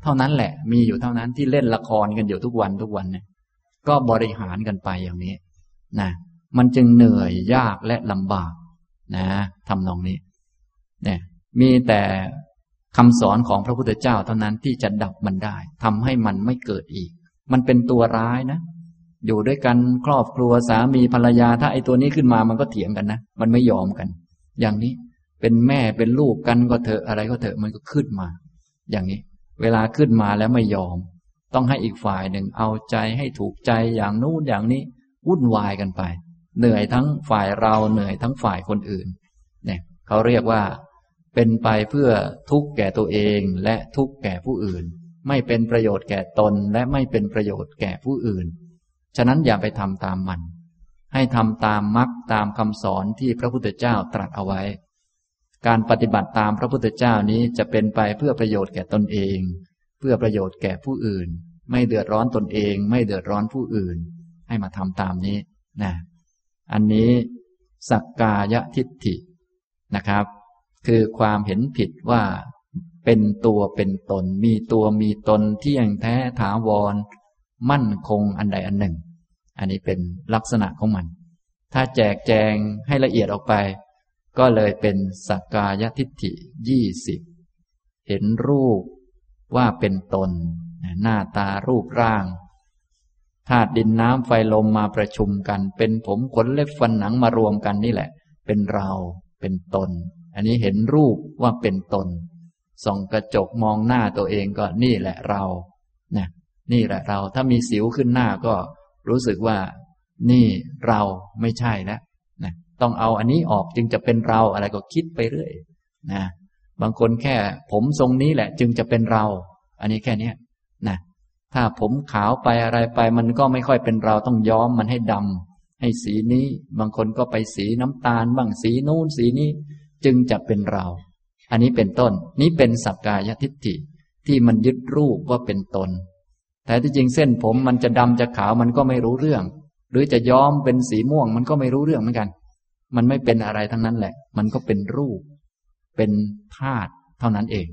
เท่านั้นแหละ มีอยู่เท่านั้นที่เล่นละครกันอยู่ทุกวันทุกวันเนี่ยก็บริหารกันไปอย่างนี้ นะมันจึงเหนื่อยยากและลำบากนะทำนองนี้เนี่ยมีแต่คำสอนของพระพุทธเจ้าเท่านั้นที่จะดับมันได้ทำให้มันไม่เกิดอีก มันเป็นตัวร้ายนะ อยู่ด้วยกันครอบครัวสามีภรรยา ถ้าไอ้ตัวนี้ขึ้นมามันก็เถียงกันนะ มันไม่ยอมกัน อย่างนี้เป็นแม่เป็นลูกกันก็เถอะอะไรก็เถอะมันก็ขึ้นมา อย่างนี้ เวลาขึ้นมาแล้วไม่ยอม ต้องให้อีกฝ่ายหนึ่งเอาใจให้ถูกใจอย่างนู้นอย่างนี้ วุ่นวายกันไป เหนื่อยทั้งฝ่ายเราเหนื่อยทั้งฝ่ายคนอื่น เนี่ยเขาเรียกว่าเป็นไปเพื่อทุกข์แก่ตัวเองและทุกข์แก่ผู้อื่น ไม่เป็นประโยชน์แก่ตนและไม่เป็นประโยชน์แก่ผู้อื่น ฉะนั้นอย่าไปทำตามมัน ให้ทำตามมรรคตามคำสอนที่พระพุทธเจ้าตรัสเอาไว้ การปฏิบัติตามพระพุทธเจ้านี้จะเป็นไปเพื่อประโยชน์แก่ตนเอง เพื่อประโยชน์แก่ผู้อื่น ไม่เดือดร้อนตนเอง ไม่เดือดร้อนผู้อื่น ให้มาทำตามนี้นะอันนี้สักกายทิฏฐินะครับ คือความเห็นผิดว่าเป็นตัวเป็นตน มีตัวมีตนเที่ยงแท้ถาวร มั่นคงอันใดอันหนึ่ง อันนี้เป็นลักษณะของมัน ถ้าแจกแจงให้ละเอียดออกไป ก็เลยเป็นสักกายทิฏฐิยี่สิบเห็นรูปว่าเป็นตน หน้าตารูปร่าง ธาตุดินน้ำไฟลมมาประชุมกัน เป็นผมขนเล็บฟันหนังมารวมกันนี่แหละ เป็นเราเป็นตน อันนี้เห็นรูปว่าเป็นตนส่องกระจกมองหน้าตัวเองก็นี่แหละเรานะนี่แหละเราถ้ามีสิวขึ้นหน้าก็รู้สึกว่า นี่เราไม่ใช่แล้วนะต้องเอาอันนี้ออกจึงจะเป็นเราอะไรก็คิดไปเรื่อยนะบางคนแค่ผมทรงนี้แหละ จึงจะเป็นเรา อันนี้แค่เนี้ย ถ้าผมขาวไปอะไรไป มันก็ไม่ค่อยเป็นเราต้องย้อมมันให้ดำให้สีนี้ บางคนก็ไปสีน้ำตาลบ้างสีนู้นสีนี้ จึงจะเป็นเรา อันนี้เป็นต้น นี้เป็นสักกายทิฏฐิที่มันยึดรูปว่าเป็นตน แต่ที่จริงเส้นผมมันจะดำจะขาวมันก็ไม่รู้เรื่อง หรือจะย้อมเป็นสีม่วง มันก็ไม่รู้เรื่องเหมือนกัน มันไม่เป็นอะไรทั้งนั้นแหละ มันก็เป็นรูป เป็นธาตุเท่านั้นเอง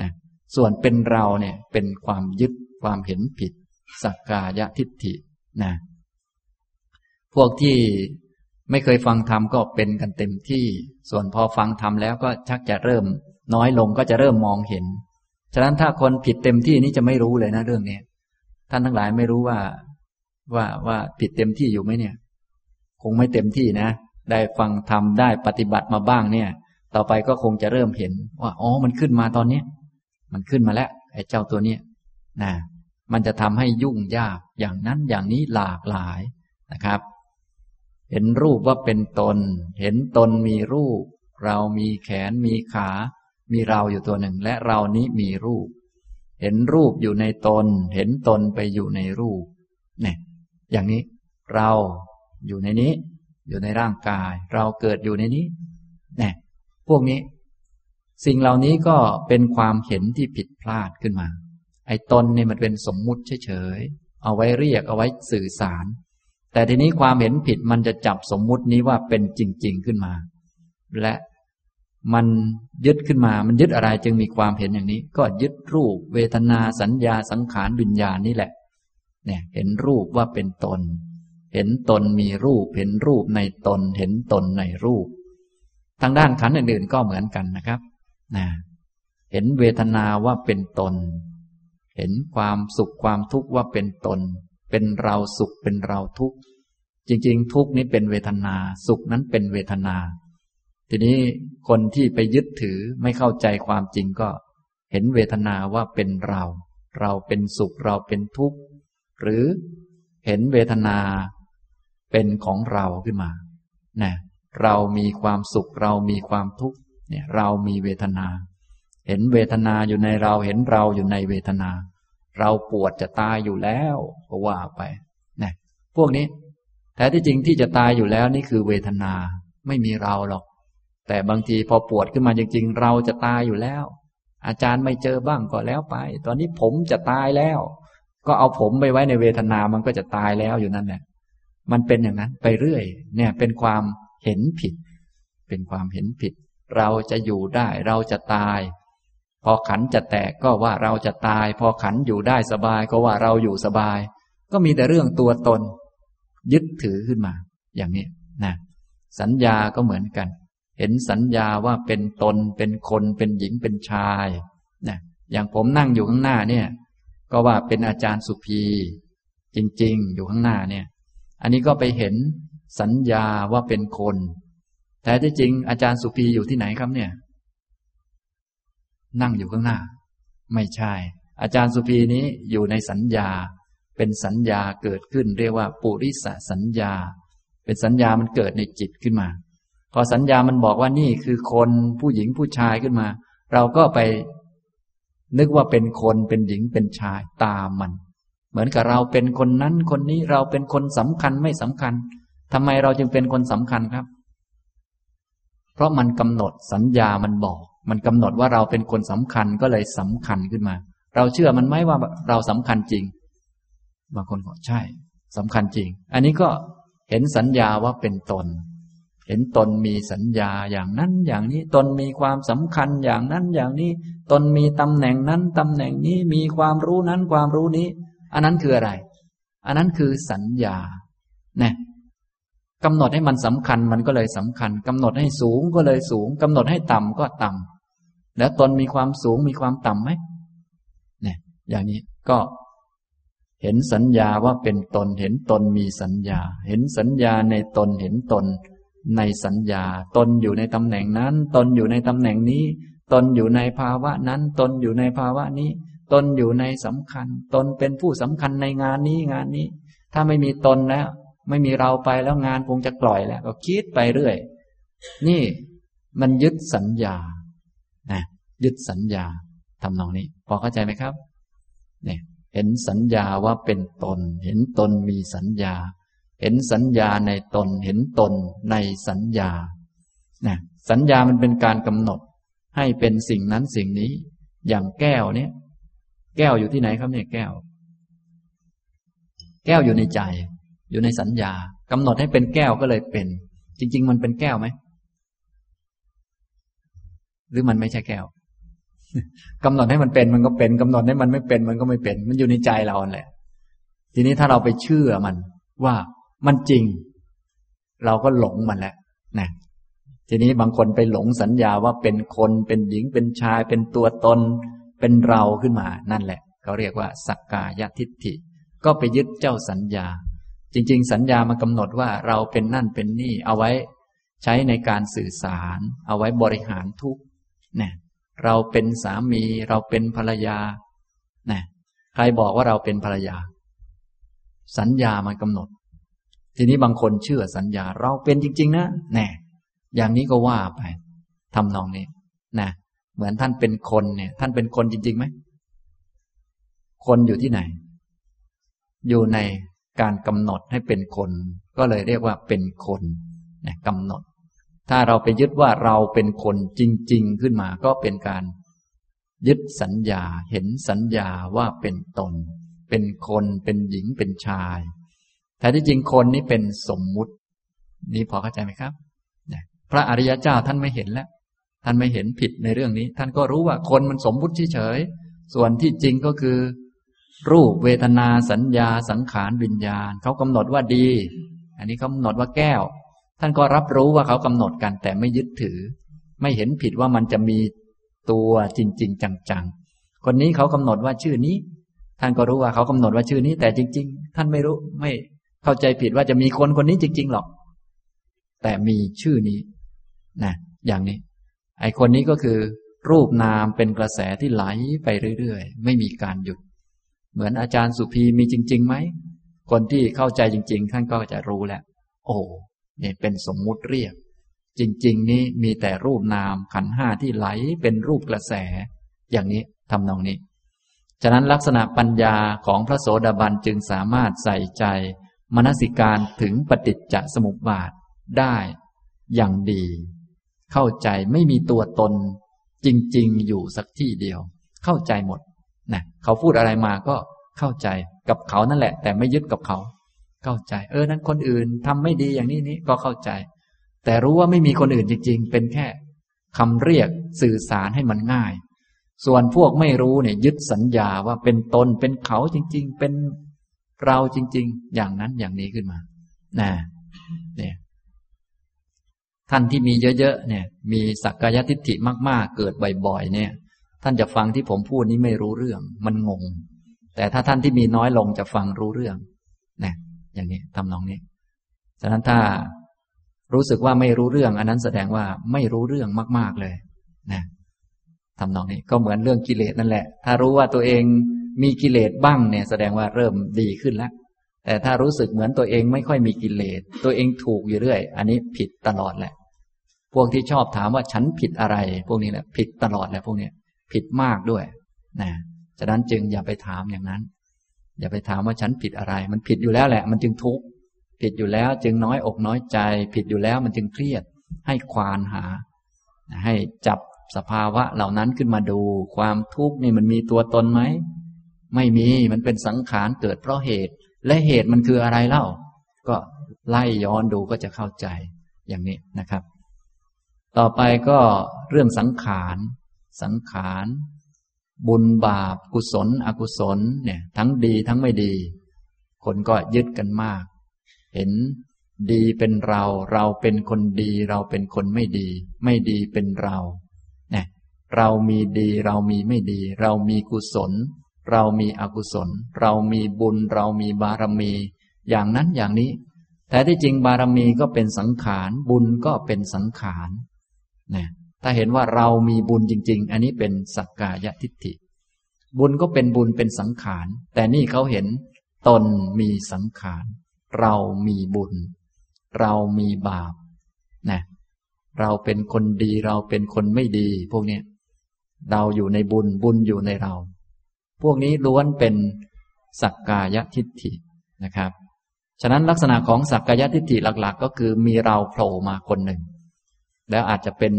นะส่วนเป็นเราเนี่ยเป็นความยึด ความเห็นผิด สักกายทิฏฐินะพวกที่ไม่เคยฟังธรรมก็เป็นกันเต็มที่ ส่วนพอฟังธรรมแล้วก็ชักจะเริ่ม น้อยลงก็จะเริ่มมองเห็น ฉะนั้นถ้าคนผิดเต็มที่นี่จะไม่รู้เลยนะเรื่องนี้ท่านทั้งหลายไม่รู้ว่าว่าว่าผิดเต็มที่อยู่ไหมเนี่ย คงไม่เต็มที่นะ ได้ฟังธรรมได้ปฏิบัติมาบ้างเนี่ย ต่อไปก็คงจะเริ่มเห็นว่าอ๋อมันขึ้นมาตอนเนี้ยมันขึ้นมาแล้วไอ้เจ้าตัวเนี้ยนะ มันจะทำให้ยุ่งยากอย่างนั้นอย่างนี้หลากหลายนะครับ เห็นรูปว่าเป็นตน เห็นตนมีรูป เรามีแขนมีขา มีเราอยู่ตัวหนึ่ง และเรานี้มีรูป เห็นรูปอยู่ในตน เห็นตนไปอยู่ในรูปเนี่ยอย่างนี้เราอยู่ในนี้ อยู่ในร่างกาย เราเกิดอยู่ในนี้เนี่ยพวกนี้ สิ่งเหล่านี้ก็เป็นความเห็นที่ผิดพลาดขึ้นมา ไอ้ตนเนี่ยมันเป็นสมมุติเฉยๆ เอาไว้เรียกเอาไว้สื่อสาร แต่ทีนี้ความเห็นผิดมันจะจับสมมุตินี้ว่าเป็นจริง ๆขึ้นมา และมันยึดขึ้นมา มันยึดอะไรจึงมีความเห็นอย่างนี้ ก็ยึดรูป เวทนาสัญญาสังขารวิญญาณนี่แหละ เนี่ย เห็นรูปว่าเป็นตน เห็นตนมีรูป เห็นรูปในตน เห็นตนในรูป ทางด้านขันอื่นๆก็เหมือนกันนะครับนะเห็นเวทนาว่าเป็นตน เห็นความสุขความทุกข์ว่าเป็นตน เป็นเราสุขเป็นเราทุกข์ จริง ๆ ทุกข์นี้เป็นเวทนา สุขนั้นเป็นเวทนา ทีนี้คนที่ไปยึดถือไม่เข้าใจความจริงก็ เห็นเวทนาว่าเป็นเรา เราเป็นสุขเราเป็นทุกข์ หรือเห็นเวทนาเป็นของเราขึ้นมานะเรามีความสุขเรามีความทุกข์ เนี่ย เรามีเวทนา เห็นเวทนาอยู่ในเราเห็นเราอยู่ในเวทนา เราปวดจะตายอยู่แล้วก็ว่าไปนะพวกนี้แท้ที่จริงที่จะตายอยู่แล้วนี่คือเวทนาไม่มีเราหรอก แต่บางทีพอปวดขึ้นมาจริง ๆ เราจะตายอยู่แล้ว อาจารย์ไม่เจอบ้างก็แล้วไป ตอนนี้ผมจะตายแล้ว ก็เอาผมไปไว้ในเวทนามันก็จะตายแล้วอยู่นั่นแหละมันเป็นอย่างนั้นไปเรื่อย เนี่ยเป็นความเห็นผิด เป็นความเห็นผิด เราจะอยู่ได้ เราจะตาย พอขันจะแตกก็ว่าเราจะตาย พอขันอยู่ได้สบายก็ว่าเราอยู่สบาย ก็มีแต่เรื่องตัวตน ยึดถือขึ้นมา อย่างนี้นะสัญญาก็เหมือนกัน เห็นสัญญาว่าเป็นตนเป็นคนเป็นหญิงเป็นชายนะอย่างผมนั่งอยู่ข้างหน้าเนี่ย ก็ว่าเป็นอาจารย์สุภีจริง ๆ อยู่ข้างหน้าเนี่ย อันนี้ก็ไปเห็นสัญญาว่าเป็นคน แต่ที่จริงอาจารย์สุภีอยู่ที่ไหนครับเนี่ย นั่งอยู่ข้างหน้า ไม่ใช่ อาจารย์สุพีนี้อยู่ในสัญญา เป็นสัญญาเกิดขึ้น เรียกว่าปุริสสัญญา เป็นสัญญามันเกิดในจิตขึ้นมา พอสัญญามันบอกว่านี่คือคนผู้หญิงผู้ชายขึ้นมา เราก็ไป นึกว่าเป็นคนเป็นหญิงเป็นชายตามมัน เหมือนกับเราเป็นคนนั้นคนนี้เราเป็นคนสำคัญไม่สำคัญทำไมเราจึงเป็นคนสำคัญครับ เพราะมันกำหนดสัญญามันบอก มันกำหนดว่าเราเป็นคนสำคัญก็เลยสำคัญขึ้นมา เราเชื่อมันไหมว่าเราสำคัญจริง บางคนบอกใช่สำคัญจริง อันนี้ก็เห็นสัญญาว่าเป็นตน เห็นตนมีสัญญาอย่างนั้นอย่างนี้ ตนมีความสำคัญอย่างนั้นอย่างนี้ ตนมีตำแหน่งนั้นตำแหน่งนี้มีความรู้นั้นความรู้นี้ อันนั้นคืออะไร อันนั้นคือสัญญาเนี่ยกำหนดให้มันสำคัญมันก็เลยสำคัญกำหนดให้สูงก็เลยสูงกำหนดให้ต่ำก็ต่ำ แล้วตนมีความสูงมีความต่ำไหมเนี่ยอย่างนี้ก็เห็นสัญญาว่าเป็นตน เห็นตนมีสัญญา เห็นสัญญาในตนเห็นตน ในสัญญา ตนอยู่ในตำแหน่งนั้น ตนอยู่ในตำแหน่งนี้ ตนอยู่ในภาวะนั้น ตนอยู่ในภาวะนี้ ตนอยู่ในสำคัญ ตนเป็นผู้สำคัญในงานนี้งานนี้ ถ้าไม่มีตนแล้ว ไม่มีเราไปแล้วงานคงจะกล่อยแล้ว ก็คิดไปเรื่อย นี่มันยึดสัญญา ยึดสัญญาทำนองนี้ พอเข้าใจไหมครับ เนี่ย เห็นสัญญาว่าเป็นตน เห็นตนมีสัญญา เห็นสัญญาในตน เห็นตนในสัญญานะสัญญามันเป็นการกำหนด ให้เป็นสิ่งนั้นสิ่งนี้ อย่างแก้วเนี่ย แก้วอยู่ที่ไหนครับเนี่ยแก้ว แก้วอยู่ในใจ อยู่ในสัญญากำหนดให้เป็นแก้วก็เลยเป็น จริง ๆ มันเป็นแก้วไหมหรือมันไม่ใช่แก้ว กำหนดให้มันเป็นมันก็เป็นกำหนดให้มันไม่เป็นมันก็ไม่เป็น มันอยู่ในใจเราแหละ ทีนี้ถ้าเราไปเชื่อมันว่ามันจริง เราก็หลงมันแล้วนะทีนี้บางคนไปหลงสัญญาว่าเป็นคนเป็นหญิงเป็นชาย เป็นตัวตน เป็นเราขึ้นมา นั่นแหละเขาเรียกว่า สักกายทิฏฐิ ก็ไปยึดเจ้าสัญญา จริง ๆ สัญญามากำหนดว่าเราเป็นนั่นเป็นนี่เอาไว้ ใช้ในการสื่อสาร เอาไว้บริหารทุกเนี่ย เราเป็นสามีเราเป็นภรรยานะใครบอกว่าเราเป็นภรรยา สัญญามันกำหนด ทีนี้บางคนเชื่อสัญญา เราเป็นจริง ๆ นะแน่อย่างนี้ก็ว่าไปทำนองนี้นะเหมือนท่านเป็นคนเนี่ย ท่านเป็นคนจริงๆไหมคนอยู่ที่ไหน อยู่ในการกำหนดให้เป็นคน ก็เลยเรียกว่าเป็นคนนะกำหนด ถ้าเราไปยึดว่าเราเป็นคนจริง ๆ ขึ้นมาก็เป็นการ ยึดสัญญาเห็นสัญญาว่าเป็นตน เป็นคนเป็นหญิงเป็นชาย แต่ที่จริงคนนี้เป็นสมมุติ นี่พอเข้าใจไหมครับ พระอริยเจ้าท่านไม่เห็นแล้ว ท่านไม่เห็นผิดในเรื่องนี้ ท่านก็รู้ว่าคนมันสมมุติเฉยส่วนที่จริงก็คือ รูปเวทนาสัญญาสังขารวิญญาณเขากำหนดว่าดี อันนี้เขากำหนดว่าแก้ว ท่านก็รับรู้ว่าเขากำหนดกันแต่ไม่ยึดถือ ไม่เห็นผิดว่ามันจะมีตัวจริง ๆ จังๆ คนนี้เขากำหนดว่าชื่อนี้ ท่านก็รู้ว่าเขากำหนดว่าชื่อนี้ แต่จริง ๆ ท่านไม่รู้ไม่เข้าใจผิดว่าจะมีคนคนนี้จริง ๆ หรอก แต่มีชื่อนี้นะอย่างนี้ ไอคนนี้ก็คือ รูปนามเป็นกระแสที่ไหลไปเรื่อยๆ ไม่มีการหยุด เหมือนอาจารย์สุภีมีจริงๆไหมคนที่เข้าใจจริง ๆ ท่านก็จะรู้แล้วโอ้ นี่เป็นสมมุติเรียก จริง ๆ นี้มีแต่รูปนามขันห้าที่ไหลเป็นรูปกระแส อย่างนี้ทำนองนี้ ฉะนั้นลักษณะปัญญาของพระโสดาบันจึงสามารถใส่ใจมนสิการถึงปฏิจจสมุปบาทได้อย่างดี เข้าใจไม่มีตัวตน จริง ๆ อยู่สักที่เดียว เข้าใจหมดนะเขาพูดอะไรมาก็เข้าใจกับเขานั่นแหละ แต่ไม่ยึดกับเขา เข้าใจ เออนั้นคนอื่นทำไม่ดีอย่างนี้นี้ก็เข้าใจ แต่รู้ว่าไม่มีคนอื่นจริง ๆ เป็นแค่คำเรียกสื่อสารให้มันง่าย ส่วนพวกไม่รู้เนี่ยยึดสัญญาว่าเป็นตนเป็นเขาจริง ๆ เป็นเราจริง ๆ อย่างนั้นอย่างนี้ขึ้นมานะเนี่ยท่านที่มีเยอะๆเนี่ย มีสักกายทิฏฐิมาก ๆ เกิดบ่อยๆเนี่ย ท่านจะฟังที่ผมพูดนี้ไม่รู้เรื่อง มันงง แต่ถ้าท่านที่มีน้อยลงจะฟังรู้เรื่องนะ อย่างนี้ทำนองนี้ ฉะนั้นถ้ารู้สึกว่าไม่รู้เรื่อง อันนั้นแสดงว่าไม่รู้เรื่องมาก ๆเลยนะทำนองนี้ก็เหมือนเรื่องกิเลสนั่นแหละ ถ้ารู้ว่าตัวเองมีกิเลสบ้างเนี่ย แสดงว่าเริ่มดีขึ้นแล้ว แต่ถ้ารู้สึกเหมือนตัวเองไม่ค่อยมีกิเลส ตัวเองถูกอยู่เรื่อย อันนี้ผิดตลอดแหละ พวกที่ชอบถามว่าฉันผิดอะไร พวกนี้แหละ ผิดตลอดแหละพวกนี้ผิดมากด้วยนะฉะนั้นจึงอย่าไปถามอย่างนั้น อย่าไปถามว่าฉันผิดอะไร มันผิดอยู่แล้วแหละ มันจึงทุกข์ผิดอยู่แล้วจึงน้อยอกน้อยใจ ผิดอยู่แล้วมันจึงเครียด ให้ควานหา ให้จับสภาวะเหล่านั้นขึ้นมาดู ความทุกข์นี่มันมีตัวตนไหม ไม่มีมันเป็นสังขารเกิดเพราะเหตุ และเหตุมันคืออะไรเล่า ก็ไล่ย้อนดูก็จะเข้าใจอย่างนี้นะครับ ต่อไปก็เรื่องสังขาร สังขาร บุญบาป กุศล อกุศลเนี่ย ทั้งดีทั้งไม่ดี คนก็ยึดกันมาก เห็นดีเป็นเรา เราเป็นคนดี เราเป็นคนไม่ดี ไม่ดีเป็นเราเนี่ยเรามีดีเรามีไม่ดี เรามีกุศล เรามีอกุศล เรามีบุญ เรามีบารมี อย่างนั้นอย่างนี้ แต่ที่จริงบารมีก็เป็นสังขาร บุญก็เป็นสังขารเนี่ย ถ้าเห็นว่าเรามีบุญจริง ๆ อันนี้เป็นสักกายทิฏฐิ บุญก็เป็นบุญเป็นสังขาร แต่นี่เขาเห็นตนมีสังขาร เรามีบุญ เรามีบาปนะเราเป็นคนดีเราเป็นคนไม่ดี พวกนี้เราอยู่ในบุญบุญอยู่ในเรา พวกนี้ล้วนเป็นสักกายทิฏฐินะครับ ฉะนั้นลักษณะของสักกายทิฏฐิหลัก ๆ ก็คือมีเราโผล่มาคนหนึ่ง แล้วอาจจะเป็น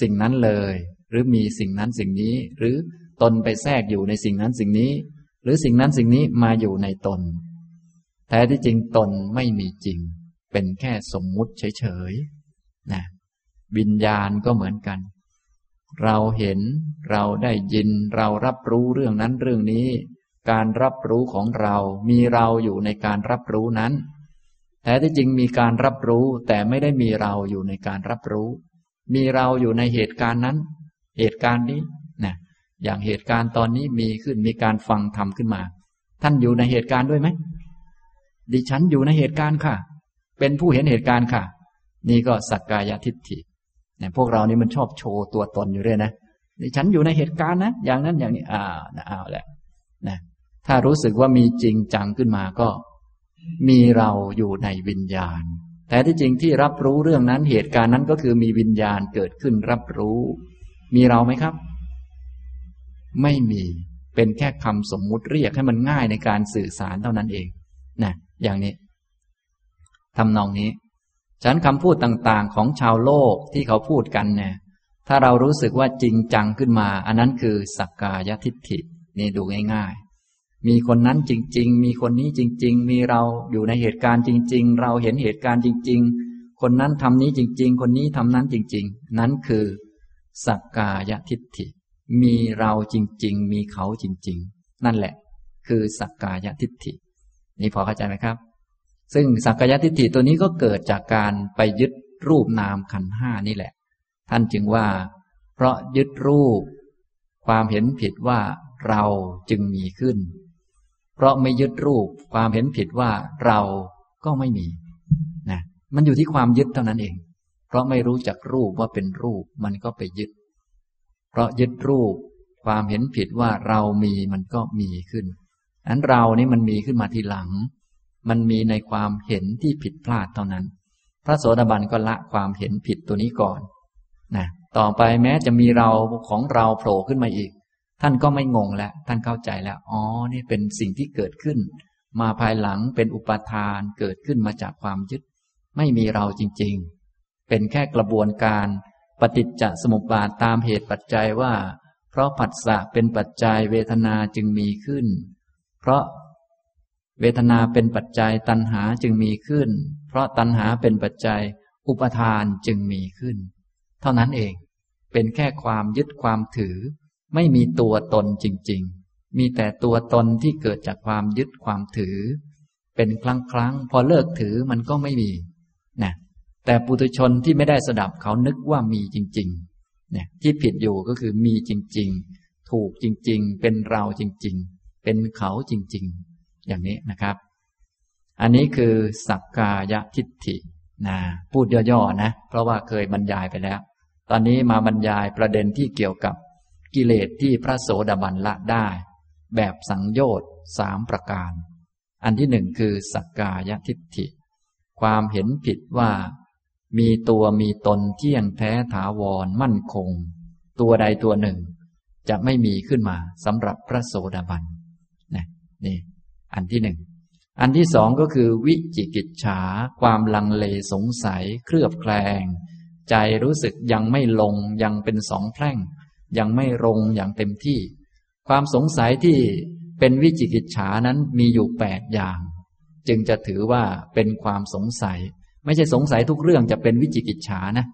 สิ่งนั้นเลย หรือมีสิ่งนั้นสิ่งนี้ หรือตนไปแทรกอยู่ในสิ่งนั้นสิ่งนี้ หรือสิ่งนั้นสิ่งนี้มาอยู่ในตน แท้ที่จริงตนไม่มีจริง เป็นแค่สมมุติเฉยๆนะวิญญาณก็เหมือนกัน เราเห็นเราได้ยินเรารับรู้เรื่องนั้นเรื่องนี้ การรับรู้ของเรามีเราอยู่ในการรับรู้นั้นแท้ที่จริงมีการรับรู้แต่ไม่ได้มีเราอยู่ในการรับรู้ มีเราอยู่ในเหตุการณ์นั้น เหตุการณ์นี้นะอย่างเหตุการณ์ตอนนี้มีขึ้นมีการฟังธรรมขึ้นมา ท่านอยู่ในเหตุการณ์ด้วยไหมดิฉันอยู่ในเหตุการณ์ค่ะ เป็นผู้เห็นเหตุการณ์ค่ะ นี่ก็สักกายทิฏฐิเนี่ยพวกเรานี่มันชอบโชว์ตัวตนอยู่เรื่อยนะดิฉันอยู่ในเหตุการณ์นะอย่างนั้นอย่างนี้อ่าอ้าวแหละนะถ้ารู้สึกว่ามีจริงจังขึ้นมาก็ มีเราอยู่ในวิญญาณ แต่ที่จริงที่รับรู้เรื่องนั้นเหตุการณ์นั้นก็คือมีวิญญาณเกิดขึ้นรับรู้ มีเราไหมครับ ไม่มีเป็นแค่คำสมมุติเรียกให้มันง่ายในการสื่อสารเท่านั้นเองนะอย่างนี้ทำนองนี้ฉันคำพูดต่างๆ ของชาวโลกที่เขาพูดกันเนี่ย ถ้าเรารู้สึกว่าจริงจังขึ้นมา อันนั้นคือสักกายทิฏฐิ นี่ดูง่าย มีคนนั้นจริง ๆ มีคนนี้จริง ๆ มีเราอยู่ในเหตุการณ์จริง ๆ เราเห็นเหตุการณ์จริง ๆ คนนั้นทำนี้จริง ๆ คนนี้ทำนั้นจริง ๆ นั้นคือสักกายทิฏฐิ มีเราจริง ๆ มีเขาจริง ๆ นั่นแหละ คือสักกายทิฏฐิ นี่พอเข้าใจไหมครับ ซึ่งสักกายทิฏฐิตัวนี้ก็เกิดจากการไปยึดรูปนามขันห้านี่แหละ ท่านจึงว่า เพราะยึดรูป ความเห็นผิดว่าเราจึงมีขึ้น เพราะไม่ยึดรูปความเห็นผิดว่าเราก็ไม่มีนะมันอยู่ที่ความยึดเท่านั้นเอง เพราะไม่รู้จักรูปว่าเป็นรูปมันก็ไปยึด เพราะยึดรูป ความเห็นผิดว่าเรามีมันก็มีขึ้นอันเรานี่มันมีขึ้นมาทีหลัง มันมีในความเห็นที่ผิดพลาดเท่านั้น พระโสดาบันก็ละความเห็นผิดตัวนี้ก่อนนะต่อไปแม้จะมีเราของเราโผล่ขึ้นมาอีก ท่านก็ไม่งงแล้ว ท่านเข้าใจแล้ว อ๋อ นี่เป็นสิ่งที่เกิดขึ้น มาภายหลังเป็นอุปทานเกิดขึ้นมาจากความยึด ไม่มีเราจริง ๆ เป็นแค่กระบวนการปฏิจจสมุปบาทตามเหตุปัจจัยว่า เพราะผัสสะเป็นปัจจัยเวทนาจึงมีขึ้น เพราะเวทนาเป็นปัจจัยตัณหาจึงมีขึ้น เพราะตัณหาเป็นปัจจัยอุปทานจึงมีขึ้น เท่านั้นเอง เป็นแค่ความยึดความถือ ไม่มีตัวตนจริง ๆ มีแต่ตัวตนที่เกิดจากความยึดความถือ เป็นครั้งครั้งพอเลิกถือมันก็ไม่มีนะแต่ปุถุชนที่ไม่ได้สดับเขานึกว่ามีจริงๆเนี่ยที่ผิดอยู่ก็คือมีจริง ๆ ถูกจริง ๆ เป็นเราจริง ๆ เป็นเขาจริง ๆ อย่างนี้นะครับ อันนี้คือสักกายทิฏฐินะพูดย่อๆนะ เพราะว่าเคยบรรยายไปแล้ว ตอนนี้มาบรรยายประเด็นที่เกี่ยวกับ กิเลสที่พระโสดาบันละได้ แบบสังโยชน์สามประการ อันที่หนึ่งคือสักกายทิฏฐิ ความเห็นผิดว่า มีตัวมีตนเที่ยงแท้ถาวรมั่นคง ตัวใดตัวหนึ่ง จะไม่มีขึ้นมาสำหรับพระโสดาบันนี่ อันที่หนึ่งอันที่สองก็คือวิจิกิจฉาความลังเลสงสัย เคลือบแคลง ใจรู้สึกยังไม่ลงยังเป็นสองแพร่ง ยังไม่ลงอย่างเต็มที่ ความสงสัยที่เป็นวิจิกิจฉานั้นมีอยู่แปดอย่าง จึงจะถือว่าเป็นความสงสัย ไม่ใช่สงสัยทุกเรื่องจะเป็นวิจิกิจฉานะ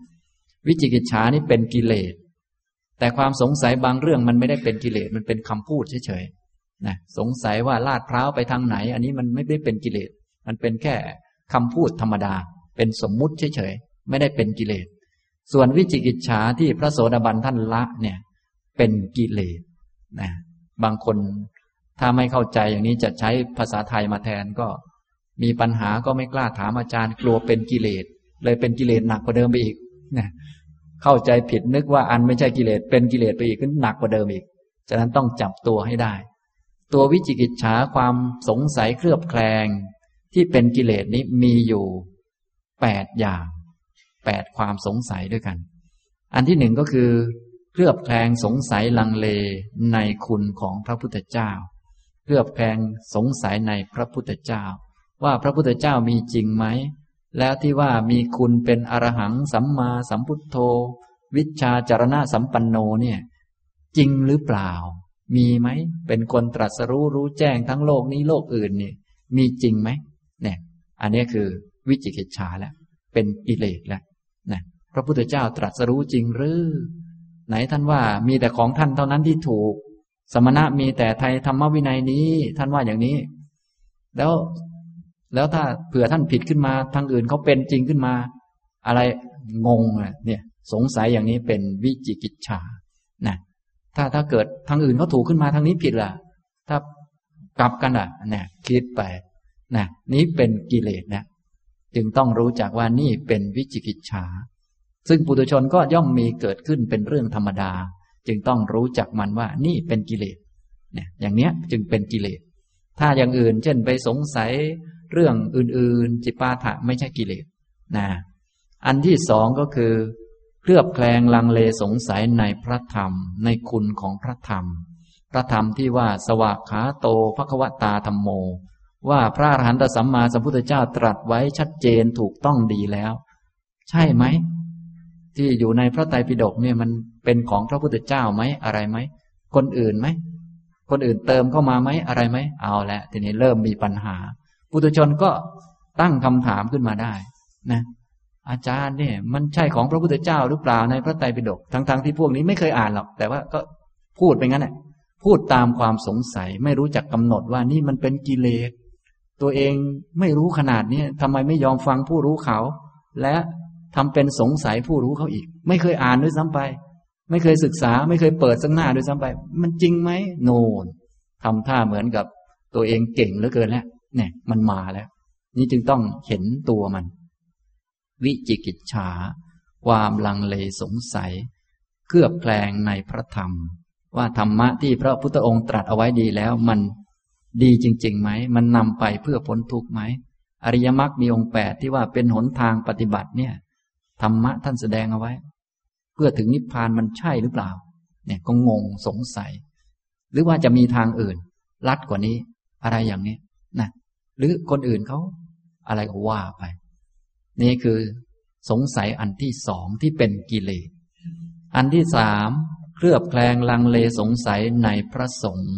วิจิกิจฉานี่เป็นกิเลส แต่ความสงสัยบางเรื่องมันไม่ได้เป็นกิเลสมันเป็นคำพูดเฉยๆนะสงสัยว่าลาดพร้าวไปทางไหน อันนี้มันไม่ได้เป็นกิเลส มันเป็นแค่คำพูดธรรมดา เป็นสมมุติเฉยๆไม่ได้เป็นกิเลส ส่วนวิจิกิจฉาที่พระโสดาบันท่านละเนี่ย เป็นกิเลสนะบางคนถ้าไม่เข้าใจอย่างนี้จะใช้ภาษาไทยมาแทนก็มีปัญหาก็ไม่กล้าถามอาจารย์กลัวเป็นกิเลส เลยเป็นกิเลสหนักกว่าเดิมไปอีกนะเข้าใจผิดนึกว่าอันไม่ใช่กิเลสเป็นกิเลสไปอีกก็หนักกว่าเดิมอีก ฉะนั้นต้องจับตัวให้ได้ ตัววิจิกิจฉาความสงสัยเครือบแคลง ที่เป็นกิเลสนี้มีอยู่แปดอย่างแปดความสงสัยด้วยกัน อันที่หนึ่งก็คือ เครือบแคลงสงสัยลังเลในคุณของพระพุทธเจ้า เครือบแคลงสงสัยในพระพุทธเจ้า ว่าพระพุทธเจ้ามีจริงไหม แล้วที่ว่ามีคุณเป็นอรหังสัมมาสัมพุทโธ วิชาจารณะสัมปันโนเนี่ย จริงหรือเปล่า มีไหม เป็นคนตรัสรู้รู้แจ้งทั้งโลกนี้โลกอื่นนี่มีจริงไหมเนี่ยอันนี้คือวิจิกิจฉาแล้วเป็นกิเลสแล้วนะพระพุทธเจ้าตรัสรู้จริงหรือ ไหนท่านว่ามีแต่ของท่านเท่านั้นที่ถูก สมณะมีแต่ไทยธรรมวินัยนี้ ท่านว่าอย่างนี้ แล้วแล้วถ้าเผื่อท่านผิดขึ้นมาทางอื่นเขาเป็นจริงขึ้นมา อะไรงงอะเนี่ย สงสัยอย่างนี้เป็นวิจิกิจฉานะถ้าถ้าเกิดทางอื่นเขาถูกขึ้นมาทางนี้ผิดล่ะ ถ้ากลับกันอะเนี่ยคิดไปนะนี้เป็นกิเลสนะ จึงต้องรู้จักว่านี่เป็นวิจิกิจฉา ซึ่งปุถุชนก็ย่อมมีเกิดขึ้นเป็นเรื่องธรรมดา จึงต้องรู้จักมันว่านี่เป็นกิเลสเนี่ยอย่างเนี้ยจึงเป็นกิเลส ถ้าอย่างอื่น เช่นไปสงสัยเรื่องอื่น ๆ จิปาถะไม่ใช่กิเลสนะอันที่สองก็คือ เคลือบแคลงลังเลสงสัยในพระธรรม ในคุณของพระธรรม พระธรรมที่ว่าสวากขาโตภควตาธรรมโม ว่าพระอรหันตสัมมาสัมพุทธเจ้าตรัสไว้ชัดเจนถูกต้องดีแล้ว ใช่ไหม ที่อยู่ในพระไตรปิฎกเนี่ยมันเป็นของพระพุทธเจ้าไหมอะไรไหม คนอื่นไหม คนอื่นเติมเข้ามาไหมอะไรไหม เอาละทีนี้เริ่มมีปัญหา ปุถุชนก็ตั้งคำถามขึ้นมาได้นะอาจารย์เนี่ย มันใช่ของพระพุทธเจ้าหรือเปล่าในพระไตรปิฎกทั้งๆทที่พวกนี้ไม่เคยอ่านหรอก แต่ว่าก็พูดไปงั้นแหละพูดตามความสงสัยไม่รู้จักกำหนดว่านี่มันเป็นกิเลสตัวเองไม่รู้ขนาดนี้ทำไมไม่ยอมฟังผู้รู้เขา และ ทำเป็นสงสัยผู้รู้เขาอีก ไม่เคยอ่านด้วยซ้ำไป ไม่เคยศึกษา ไม่เคยเปิดสักหน้าด้วยซ้ำไป มันจริงไหมโนนทำท่าเหมือนกับตัวเองเก่งเหลือเกินแล้วเนี่ย มันมาแล้ว นี่จึงต้องเห็นตัวมัน วิจิกิจฉา ความลังเลสงสัย เคลือบแคลงในพระธรรม ว่าธรรมะที่พระพุทธองค์ตรัสเอาไว้ดีแล้วมันดีจริงๆไหม มันนำไปเพื่อพ้นทุกข์ไหม อริยมรรคมีองค์แปดที่ว่าเป็นหนทางปฏิบัติเนี่ย ธรรมะท่านแสดงเอาไว้ เพื่อถึงนิพพานมันใช่หรือเปล่า เนี่ยก็งงสงสัย หรือว่าจะมีทางอื่น ลัดกว่านี้ อะไรอย่างนี้นะหรือคนอื่นเขาอะไรก็ว่าไป นี่คือสงสัยอันที่สองที่เป็นกิเลสอันที่สามเคลือบแคลงลังเลสงสัยในพระสงฆ์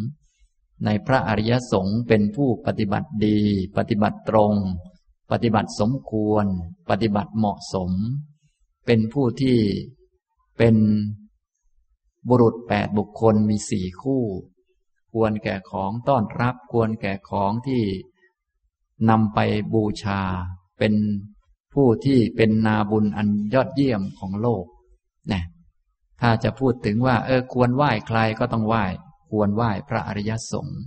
ในพระอริยสงฆ์เป็นผู้ปฏิบัติดี ปฏิบัติตรง ปฏิบัติสมควร ปฏิบัติเหมาะสม เป็นผู้ที่เป็นบุรุษแปดบุคคลมีสี่คู่ ควรแก่ของต้อนรับ ควรแก่ของที่นำไปบูชา เป็นผู้ที่เป็นนาบุญอันยอดเยี่ยมของโลกนะถ้าจะพูดถึงว่า เออ ควรไหว้ใครก็ต้องไหว้ ควรไหว้พระอริยสงฆ์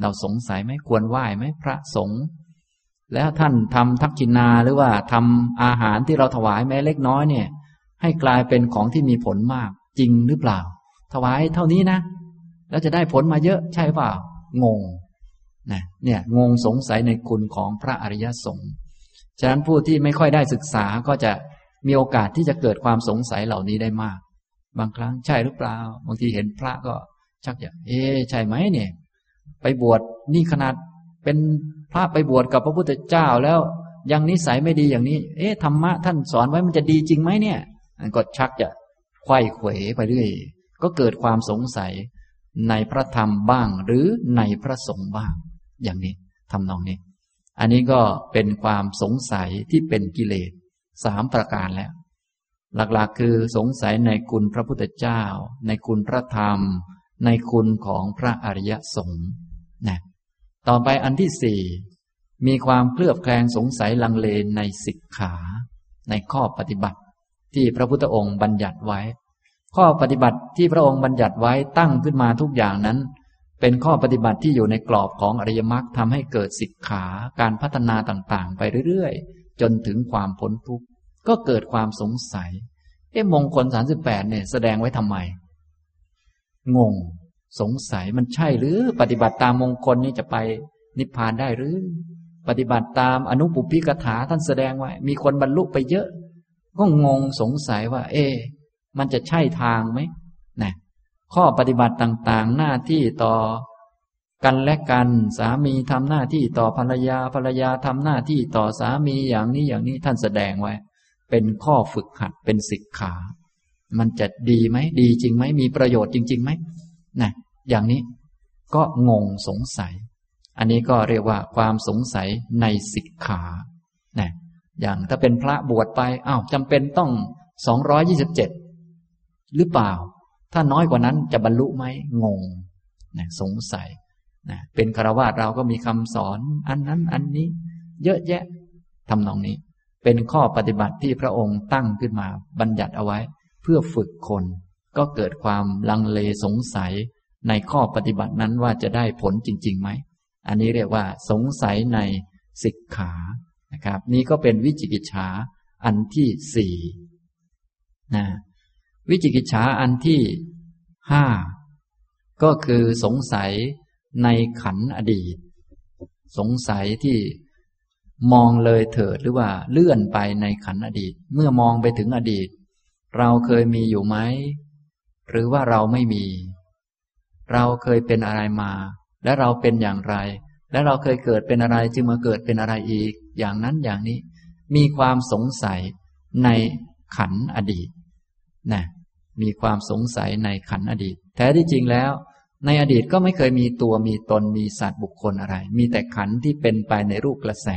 เราสงสัยไหมควรไหว้ไหมพระสงฆ์ แล้วท่านทำทักกินาหรือว่าทำอาหารที่เราถวายแม้เล็กน้อยเนี่ย ให้กลายเป็นของที่มีผลมากจริงหรือเปล่า ถวายเท่านี้นะ แล้วจะได้ผลมาเยอะใช่เปล่า งงนะเนี่ยงงสงสัยในคุณของพระอริยสงฆ์ฉะนั้นผู้ที่ไม่ค่อยได้ศึกษาก็จะมีโอกาสที่จะเกิดความสงสัยเหล่านี้ได้มาก บางครั้งใช่หรือเปล่า บางทีเห็นพระก็ชักอยากเอ๊ใช่ไหมเนี่ย ไปบวชนี่ขนาดเป็น พระไปบวชกับพระพุทธเจ้าแล้ว ยังนิสัยไม่ดีอย่างนี้ เอ๊ะธรรมะท่านสอนไว้มันจะดีจริงไหมเนี่ยก็ชักจะไขว้เขวไปเรื่อยก็เกิดความสงสัยในพระธรรมบ้าง หรือในพระสงฆ์บ้าง อย่างนี้ทำนองนี้ อันนี้ก็เป็นความสงสัยที่เป็นกิเลสสามประการแล้ว หลักๆคือสงสัยในคุณพระพุทธเจ้า ในคุณพระธรรม ในคุณของพระอริยสงฆ์นะ ต่อไปอันที่สี่มีความเคลือบแคลงสงสัยลังเลในสิกขาในข้อปฏิบัติ ที่พระพุทธองค์บัญญัติไว้ ข้อปฏิบัติที่พระองค์บัญญัติไว้ตั้งขึ้นมาทุกอย่างนั้น เป็นข้อปฏิบัติที่อยู่ในกรอบของอริยมรรคทำให้เกิดสิกขาการพัฒนาต่างๆ ไปเรื่อยๆ จนถึงความพ้นทุกข์ก็เกิดความสงสัยเอ๊ะมงคลสามสิบแปดเนี่ยแสดงไว้ทำไม งง สงสัยมันใช่หรือปฏิบัติตามมงคลนี้จะไปนิพพานได้หรือ ปฏิบัติตามอนุปุพิกถาท่านแสดงไว้มีคนบรรลุไปเยอะ ก็งงสงสัยว่า เอ๊มันจะใช่ทางไหมนะข้อปฏิบัติต่างๆ หน้าที่ต่อกันและกันสามีทำหน้าที่ต่อภรรยาภรรยาทำหน้าที่ต่อสามีอย่างนี้อย่างนี้ท่านแสดงไว้ เป็นข้อฝึกหัดเป็นศิกขา มันจะดีไหมดีจริงไหมมีประโยชน์จริงๆไหม นะอย่างนี้ก็งงสงสัย อันนี้ก็เรียกว่าความสงสัยในศิกขานะอย่างถ้าเป็นพระบวชไปอ้าวจำเป็นต้องสองร้อยี่สิบเจ็ดหรือเปล่า ถ้าน้อยกว่านั้นจะบรรลุไหมงงนะสงสัยนะเป็นคารวะเราก็มีคำสอน อันนั้นอันนี้ เยอะแยะทำนองนี้ เป็นข้อปฏิบัติที่พระองค์ตั้งขึ้นมาบัญญัติเอาไว้ เพื่อฝึกคน ก็เกิดความลังเลสงสัยในข้อปฏิบัตินั้นว่าจะได้ผลจริงๆไหม อันนี้เรียกว่าสงสัยในสิกขานะครับ นี่ก็เป็นวิจิกิจฉาอันที่สี่นะวิจิกิจฉาอันที่ห้าก็คือสงสัยในขันอดีต สงสัยที่มองเลยเถิดหรือว่าเลื่อนไปในขันอดีต เมื่อมองไปถึงอดีต เราเคยมีอยู่ไหม หรือว่าเราไม่มี เราเคยเป็นอะไรมา และเราเป็นอย่างไร และเราเคยเกิดเป็นอะไรจึงมาเกิดเป็นอะไรอีก อย่างนั้นอย่างนี้ มีความสงสัยในขันอดีตนะมีความสงสัยในขันอดีต แท้ที่จริงแล้ว ในอดีตก็ไม่เคยมีตัวมีตนมีสัตว์บุคคลอะไร มีแต่ขันที่เป็นไปในรูปกระแส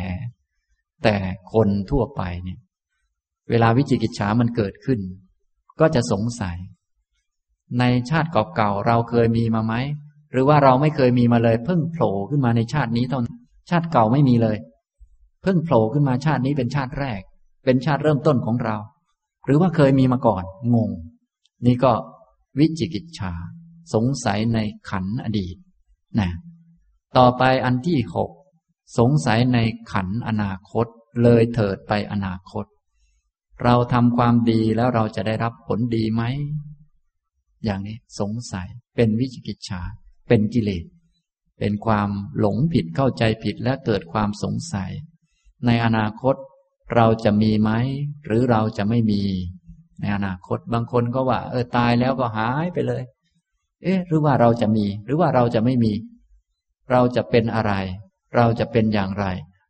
แต่คนทั่วไปเนี่ย เวลาวิจิกิจฉามันเกิดขึ้น ก็จะสงสัย ในชาติเก่าๆเราเคยมีมาไหมหรือว่าเราไม่เคยมีมาเลย เพิ่งโผล่ขึ้นมาในชาตินี้เท่านั้นชาติเก่าไม่มีเลย เพิ่งโผล่ขึ้นมาชาตินี้เป็นชาติแรก เป็นชาติเริ่มต้นของเรา หรือว่าเคยมีมาก่อนงง นี่ก็วิจิกิจฉาสงสัยในขันอดีตนะต่อไปอันที่หกสงสัยในขันอนาคต เลยเถิดไปอนาคต เราทำความดีแล้วเราจะได้รับผลดีไหม อย่างนี้สงสัย เป็นวิจิกิจฉา เป็นกิเลส เป็นความหลงผิดเข้าใจผิดและเกิดความสงสัย ในอนาคตเราจะมีไหม หรือเราจะไม่มี ในอนาคตบางคนก็ว่า เออตายแล้วก็หายไปเลย เอ๊ะ หรือว่าเราจะมี หรือว่าเราจะไม่มี เราจะเป็นอะไร เราจะเป็นอย่างไร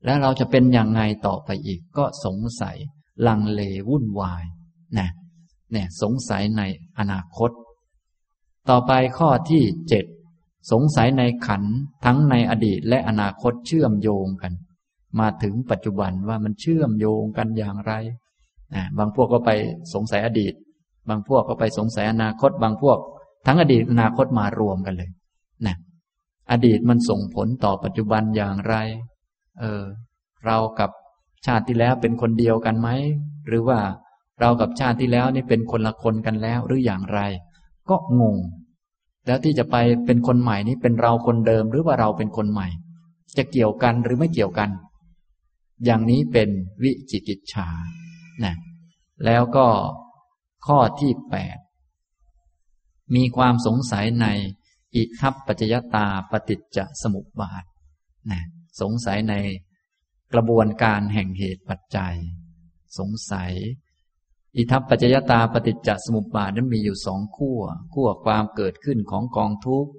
และเราจะเป็นอย่างไงต่อไปอีก ก็สงสัย ลังเลวุ่นวายนะเนี่ยสงสัยในอนาคต ต่อไปข้อที่เจ็ดสงสัยในขันทั้งในอดีตและอนาคตเชื่อมโยงกัน มาถึงปัจจุบันว่ามันเชื่อมโยงกันอย่างไรนะบางพวกก็ไปสงสัยอดีต บางพวกก็ไปสงสัยอนาคต บางพวก ทั้งอดีตอนาคตมารวมกันเลยนะอดีตมันส่งผลต่อปัจจุบันอย่างไร เออ เรากับชาติที่แล้วเป็นคนเดียวกันไหม หรือว่าเรากับชาติที่แล้วนี่เป็นคนละคนกันแล้วหรืออย่างไร ก็งง แล้วที่จะไปเป็นคนใหม่นี้เป็นเราคนเดิมหรือว่าเราเป็นคนใหม่ จะเกี่ยวกันหรือไม่เกี่ยวกัน อย่างนี้เป็นวิจิกิจฉานะแล้วก็ข้อที่แปดมีความสงสัยในอิทัปปัจจยตาปฏิจจสมุปบาทนะสงสัยในกระบวนการแห่งเหตุปัจจัย สงสัย อิทัปปัจจยตาปฏิจจสมุปบาทนั้นมีอยู่สองขั้วขั้วความเกิดขึ้นของกองทุกข์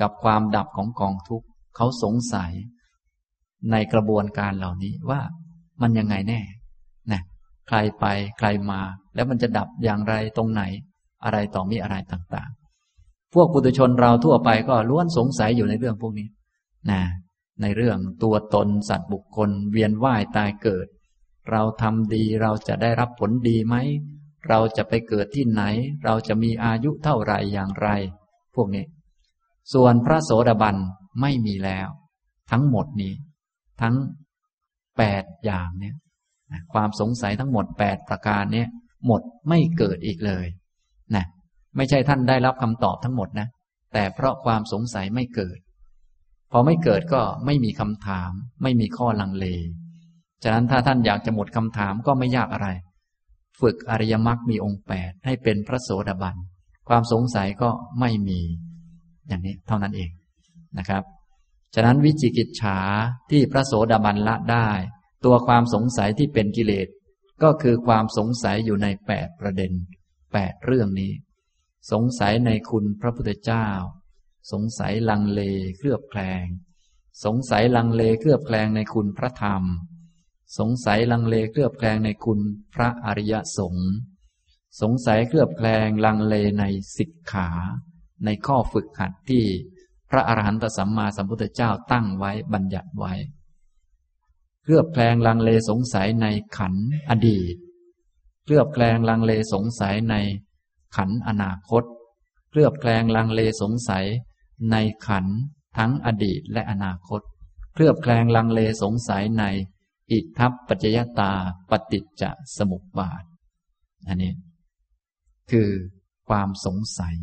กับความดับของกองทุกข์เขาสงสัย ในกระบวนการเหล่านี้ว่ามันยังไงแน่นะใครไปใครมา แล้วมันจะดับอย่างไรตรงไหน อะไรต่อมีอะไรต่างๆ พวกปุถุชนเราทั่วไปก็ล้วนสงสัยอยู่ในเรื่องพวกนี้นะในเรื่องตัวตนสัตว์บุคคล เวียนว่ายตายเกิด เราทำดีเราจะได้รับผลดีไหม เราจะไปเกิดที่ไหน เราจะมีอายุเท่าไรอย่างไร พวกนี้ ส่วนพระโสดาบันไม่มีแล้ว ทั้งหมดนี้ ทั้งแปดอย่างเนี่ยความสงสัยทั้งหมดแปดประการเนี่ยหมดไม่เกิดอีกเลยนะไม่ใช่ท่านได้รับคำตอบทั้งหมดนะ แต่เพราะความสงสัยไม่เกิด พอไม่เกิดก็ไม่มีคำถาม ไม่มีข้อลังเล ฉะนั้นถ้าท่านอยากจะหมดคำถามก็ไม่ยากอะไร ฝึกอริยมรรคมีองค์แปดให้เป็นพระโสดาบัน ความสงสัยก็ไม่มี อย่างนี้เท่านั้นเองนะครับ ฉะนั้นวิจิกิจฉาที่พระโสดาบันละได้ ตัวความสงสัยที่เป็นกิเลส ก็คือความสงสัยอยู่ในแปดประเด็นแปดเรื่องนี้ สงสัยในคุณพระพุทธเจ้า สงสัยลังเลเคลือบแคลง สงสัยลังเลเคลือบแคลงในคุณพระธรรม สงสัยลังเลเคลือบแคลงในคุณพระอริยสงฆ์สงสัยเคลือบแคลงลังเลในสิกขา ในข้อฝึกหัดที่พระอรหันตสัมมาสัมพุทธเจ้าตั้งไว้บัญญัติไว้ เคลือบแคลงลังเลสงสัยในขันอดีต เคลือบแคลงลังเลสงสัยในขันอนาคต เคลือบแคลงลังเลสงสัยในขันทั้งอดีตและอนาคต เคลือบแคลงลังเลสงสัยใน อิทัพปัจจยตาปฏิจจสมุปบาท อันนี้ คือความสงสัย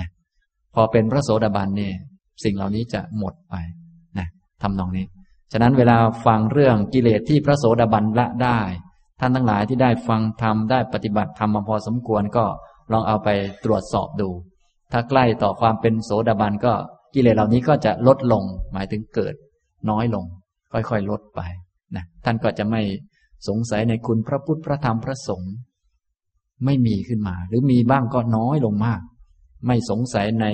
นะพอเป็นพระโสดาบันเนี่ย สิ่งเหล่านี้จะหมดไปนะทำนองนี้ ฉะนั้นเวลาฟังเรื่องกิเลสที่พระโสดาบันละได้ ท่านทั้งหลายที่ได้ฟังธรรมได้ปฏิบัติธรรมมาพอสมควรก็ลองเอาไปตรวจสอบดู ถ้าใกล้ต่อความเป็นโสดาบันก็กิเลสเหล่านี้ก็จะลดลง หมายถึงเกิดน้อยลง ค่อยๆ ลดไป นะท่านก็จะไม่สงสัยในคุณพระพุทธพระธรรมพระสงฆ์ไม่มีขึ้นมา หรือมีบ้างก็น้อยลงมาก ไม่สงสัยใน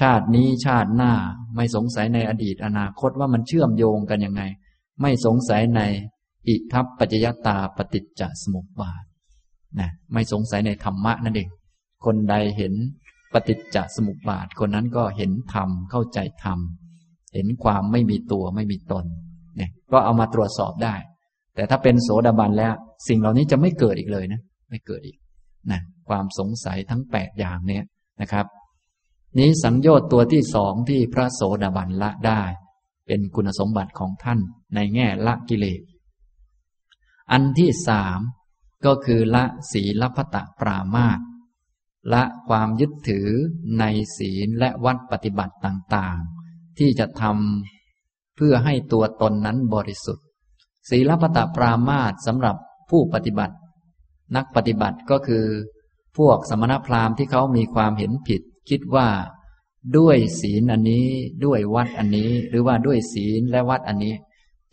ชาตินี้ชาติหน้า ไม่สงสัยในอดีตอนาคตว่ามันเชื่อมโยงกันยังไง ไม่สงสัยในอิทัพปัจจยตาปฏิจจสมุปบาทนะไม่สงสัยในธรรมะนั่นเองคนใดเห็นปฏิจจสมุปบาทคนนั้นก็เห็นธรรมเข้าใจธรรมเห็นความไม่มีตัวไม่มีตนเก็เอามาตรวจสอบได้ แต่ถ้าเป็นโสดาบันแล้ว สิ่งเหล่านี้จะไม่เกิดอีกเลยนะ ไม่เกิดอีกนะความสงสัยทั้งแปดอย่างเนี้ยนะครับ นี้สังโยชน์ตัวที่สองที่พระโสดาบันละได้ เป็นคุณสมบัติของท่านในแง่ละกิเลสอันที่สามก็คือละศีลพัตะปรามาตละความยึดถือในศีลและวัดปฏิบัติต่างๆ ที่จะทำ พื่อให้ตัวตนนั้นบริสุทธิ์ ศีลพัตปรามาตสำหรับผู้ปฏิบัติ นักปฏิบัติก็คือ พวกสมณพราหมณ์ที่เขามีความเห็นผิด คิดว่า ด้วยศีลอันนี้ด้วยวัดอันนี้ หรือว่าด้วยศีลและวัดอันนี้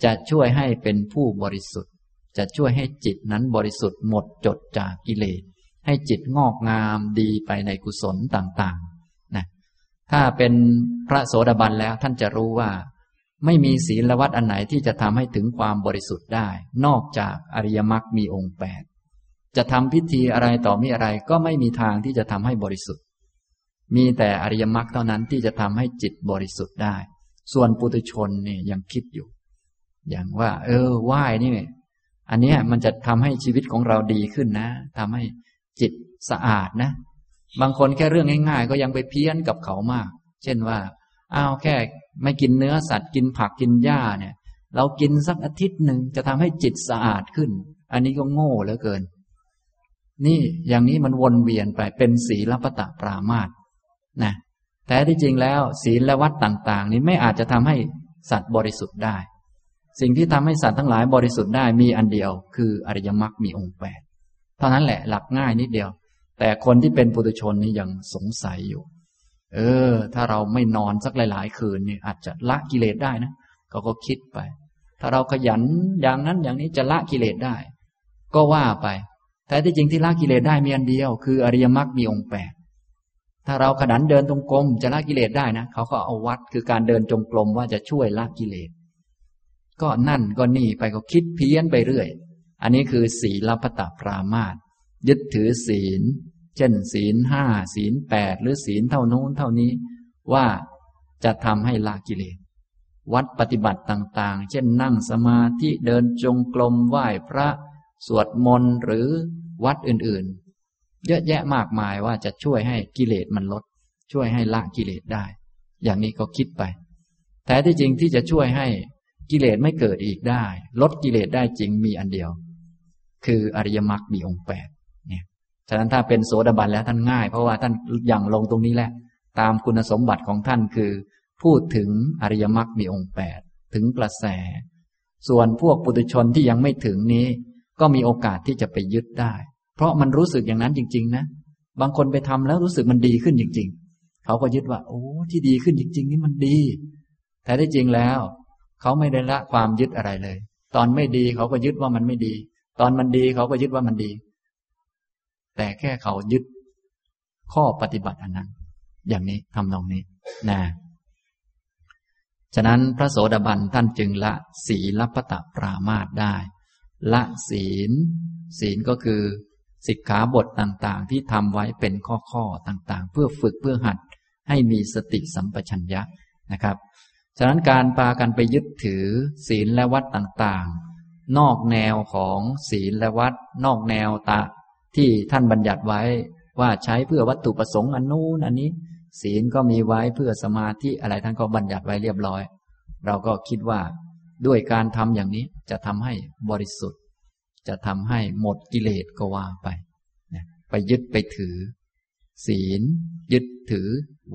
จะช่วยให้เป็นผู้บริสุทธิ์ จะช่วยให้จิตนั้นบริสุทธิ์หมดจดจากกิเลสให้จิตงอกงามดีไปในกุศลต่างๆนะถ้าเป็นพระโสดาบันแล้วท่านจะรู้ว่า ไม่มีศีลวัดอันไหนที่จะทำให้ถึงความบริสุทธิ์ได้ นอกจากอริยมรรคมีองค์แปดจะทำพิธีอะไรต่อมีอะไรก็ไม่มีทางที่จะทำให้บริสุทธิ์ มีแต่อริยมรรคเท่านั้นที่จะทำให้จิตบริสุทธิ์ได้ ส่วนปุถุชนเนี่ยยังคิดอยู่ อย่างว่า เออไหว้นี่อันนี้มันจะทำให้ชีวิตของเราดีขึ้นนะทำให้จิตสะอาดนะ บางคนแค่เรื่องง่าย ๆ ก็ยังไปเพี้ยนกับเขามาก เช่นว่าอ้าวแค่ ไม่กินเนื้อสัตว์กินผักกินหญ้าเนี่ย เรากินสักอาทิตย์หนึ่งจะทำให้จิตสะอาดขึ้น อันนี้ก็โง่เหลือเกิน นี่อย่างนี้มันวนเวียนไปเป็นศีลปตะปรามาตนะแต่ที่จริงแล้ว ศีลและวัดต่าง ๆ นี้ไม่อาจจะทำให้สัตว์บริสุทธิ์ได้ สิ่งที่ทำให้สัตว์ทั้งหลายบริสุทธิ์ได้มีอันเดียว คืออริยมรรคมีองค์แปดเท่านั้นแหละหลักง่ายนิดเดียว แต่คนที่เป็นปุถุชนนี่ยังสงสัยอยู่ เออ ถ้าเราไม่นอนสักหลาย ๆ คืนเนี่ยอาจจะละกิเลสได้นะเขาก็คิดไป ถ้าเราขยันอย่างนั้นอย่างนี้จะละกิเลสได้ ก็ว่าไป แต่ที่จริงที่ละกิเลสได้มีอันเดียว คืออริยมรรคมีองค์แปดถ้าเราขยันเดินตรงกลมจะละกิเลสได้นะเขาก็เอาวัดคือการเดินจงกรมว่าจะช่วยละกิเลส ก็นั่นก็นี่ไปก็คิดเพี้ยนไปเรื่อย อันนี้คือศีลปตปรามาตยึดถือศีล เช่น ศีลห้าศีลแปดหรือศีลเท่านู้นเท่านี้ว่าจะทำให้ละกิเลส วัดปฏิบัติต่างๆ เช่นนั่งสมาธิเดินจงกรมไหว้พระสวดมนต์หรือวัดอื่นๆ เยอะแยะมากมายว่าจะช่วยให้กิเลสมันลด ช่วยให้ละกิเลสได้ อย่างนี้ก็คิดไป แต่ที่จริงที่จะช่วยให้กิเลสไม่เกิดอีกได้ ลดกิเลสได้จริงมีอันเดียว คืออริยมรรคมีองค์แปด ฉะนั้นถ้าเป็นโสดาบันแล้วท่านง่าย เพราะว่าท่านอย่างลงตรงนี้แหละ ตามคุณสมบัติของท่านคือ พูดถึงอริยมรรคมีองค์แปดถึงกระแส ส่วนพวกปุถุชนที่ยังไม่ถึงนี้ ก็มีโอกาสที่จะไปยึดได้ เพราะมันรู้สึกอย่างนั้นจริง ๆ นะ บางคนไปทำแล้วรู้สึกมันดีขึ้นจริง ๆ เขาก็ยึดว่า โอ้ที่ดีขึ้นจริง ๆ นี่มันดี แต่ที่จริงแล้ว เขาไม่ได้ละความยึดอะไรเลย ตอนไม่ดีเขาก็ยึดว่ามันไม่ดี ตอนมันดีเขาก็ยึดว่ามันดี แต่แค่เขายึดข้อปฏิบัติอันนั้น อย่างนี้ทำนองนี้นะฉะนั้นพระโสดาบันท่านจึงละศีลปตปรามาตได้ ละศีล ศีลก็คือสิกขาบทต่างๆ ที่ทำไว้เป็นข้อๆต่างๆ เพื่อฝึกเพื่อหัดให้มีสติสัมปชัญญะนะครับ ฉะนั้นการปากันไปยึดถือศีลและวัดต่างๆ นอกแนวของศีลและวัด นอกแนวตะ ที่ท่านบัญญัติไว้ว่าใช้เพื่อวัตถุประสงค์อันนู้นอันนี้ ศีลก็มีไว้เพื่อสมาธิอะไรท่านก็บัญญัติไว้เรียบร้อย เราก็คิดว่าด้วยการทำอย่างนี้จะทำให้บริสุทธิ์ จะทำให้หมดกิเลสก็ว่าไปไปยึดไปถือ ศีล ยึดถือ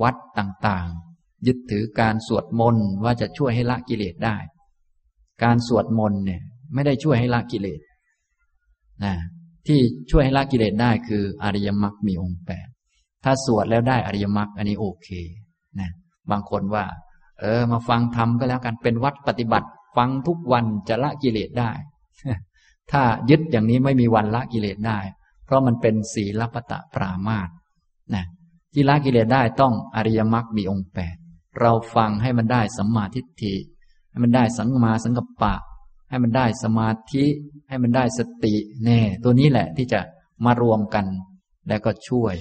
วัดต่างๆ ยึดถือการสวดมนต์ว่าจะช่วยให้ละกิเลสได้ การสวดมนต์เนี่ย ไม่ได้ช่วยให้ละกิเลสนะ ที่ช่วยให้ละกิเลสได้คืออริยมรรคมีองค์แปดถ้าสวดแล้วได้อริยมรรคอันนี้โอเคนะบางคนว่า เออ มาฟังธรรมก็แล้วกันเป็นวัดปฏิบัติ ฟังทุกวันจะละกิเลสได้ ถ้ายึดอย่างนี้ไม่มีวันละกิเลสได้ เพราะมันเป็นศีลปตะปรามาตนะที่ละกิเลสได้ต้องอริยมรรคมีองค์แปดเราฟังให้มันได้สัมมาทิฏฐิให้มันได้สังมาสังกัปปะ ให้มันได้สมาธิ ให้มันได้สติแน่ตัวนี้แหละที่จะมารวมกัน แล้วก็ช่วย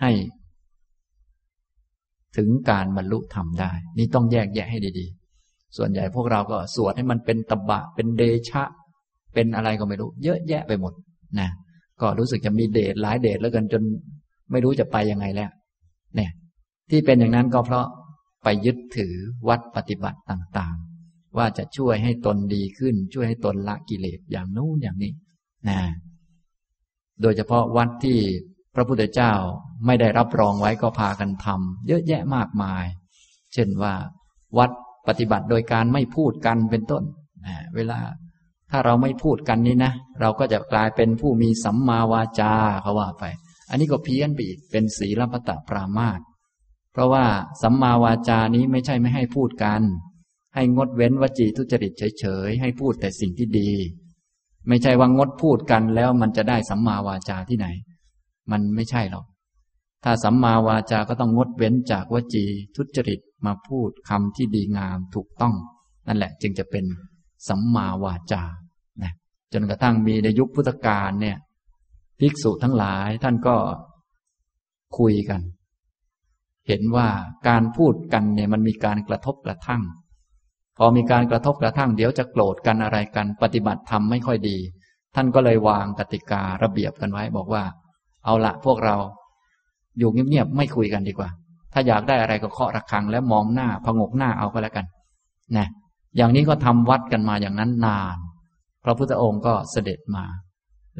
ให้ ถึงการบรรลุธรรมได้ นี่ต้องแยกแยะให้ดีๆ ส่วนใหญ่พวกเราก็สวดให้มันเป็นตบะ เป็นเดชะ เป็นอะไรก็ไม่รู้ เยอะแยะไปหมดนะก็รู้สึกจะมีเดชหลายเดชแล้วกันจนไม่รู้จะไปยังไงแล้วเนี่ย ที่เป็นอย่างนั้นก็เพราะไปยึดถือวัดปฏิบัติต่าง ๆ ว่าจะช่วยให้ตนดีขึ้น ช่วยให้ตนละกิเลสอย่างนู้นอย่างนี้นะโดยเฉพาะวัดที่พระพุทธเจ้าไม่ได้รับรองไว้ก็พากันทำเยอะแยะมากมาย เช่นว่า วัดปฏิบัติโดยการไม่พูดกันเป็นต้นเวลาถ้าเราไม่พูดกันนี้นะ เราก็จะกลายเป็นผู้มีสัมมาวาจาเขาว่าไป อันนี้ก็เพี้ยนไปอีกเป็นศีลปตะปรามาตเพราะว่าสัมมาวาจานี้ไม่ใช่ไม่ให้พูดกัน ให้งดเว้นวจีทุจริตเฉยๆ ให้พูดแต่สิ่งที่ดี ไม่ใช่ว่างดพูดกันแล้วมันจะได้สัมมาวาจาที่ไหน มันไม่ใช่หรอก ถ้าสัมมาวาจาก็ต้องงดเว้นจากวจีทุจริตมาพูดคำที่ดีงามถูกต้อง นั่นแหละจึงจะเป็นสัมมาวาจานะจนกระทั่งมีในยุคพุทธกาลเนี่ยภิกษุทั้งหลายท่านก็คุยกัน เห็นว่าการพูดกันเนี่ยมันมีการกระทบกระทั่ง พอมีการกระทบกระทั่งเดี๋ยวจะโกรธกันอะไรกัน ปฏิบัติธรรมไม่ค่อยดี ท่านก็เลยวางกติการะเบียบกันไว้ บอกว่า เอาละพวกเรา อยู่เงียบๆไม่คุยกันดีกว่า ถ้าอยากได้อะไรก็เคาะระฆัง แล้วมองหน้าพงกหน้าเอาก็แล้วกันนะอย่างนี้ก็ทำวัดกันมาอย่างนั้นนาน พระพุทธองค์ก็เสด็จมา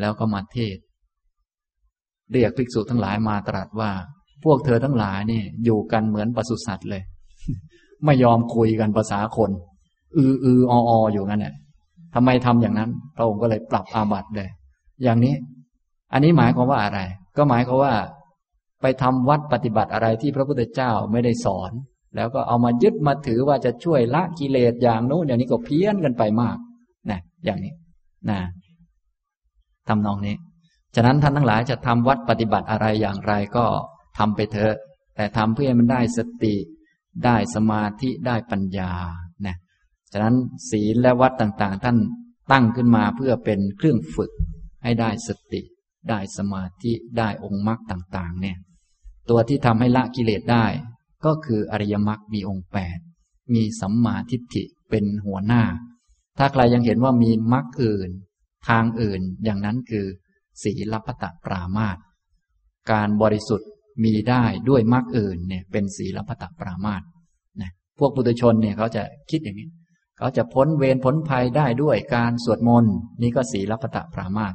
แล้วก็มาเทศเรียกภิกษุทั้งหลายมาตรัสว่า พวกเธอทั้งหลายนี่อยู่กันเหมือนปศุสัตว์เลย ไม่ยอมคุยกันภาษาคน อืออืออออยู่งั้นเนี่ยทำไมทำอย่างนั้น พระองค์ก็เลยปรับอาบัติเลย อย่างนี้ อันนี้หมายความว่าอะไร ก็หมายความว่า ไปทำวัดปฏิบัติอะไรที่พระพุทธเจ้าไม่ได้สอน แล้วก็เอามายึดมาถือว่าจะช่วยละกิเลสอย่างโน้นอย่างนี้ก็เพี้ยนกันไปมากนะอย่างนี้นะทำนองนี้ ฉะนั้นท่านทั้งหลายจะทำวัดปฏิบัติอะไรอย่างไรก็ทำไปเถอะ แต่ทำเพื่อให้มันได้สติ ได้สมาธิได้ปัญญานะฉะนั้นศีลและวัดต่างๆ ท่านตั้งขึ้นมาเพื่อเป็นเครื่องฝึกให้ได้สติ ได้สมาธิได้องค์มรรคต่างๆ เนี่ย ตัวที่ทำให้ละกิเลสได้ ก็คืออริยมรรคมีองค์แปดมีสัมมาทิฏฐิเป็นหัวหน้า ถ้าใครยังเห็นว่ามีมรรคอื่น ทางอื่นอย่างนั้นคือ ศีลปตะปรามาตการบริสุทธิ์ มีได้ด้วยมรรคอื่นเนี่ยเป็นศีลปตปรามาตนะพวกปุถุชนเนี่ยเขาจะคิดอย่างนี้เขาจะพ้นเวรพ้นภัยได้ด้วยการสวดมนต์นี่ก็ศีลปตปรามาต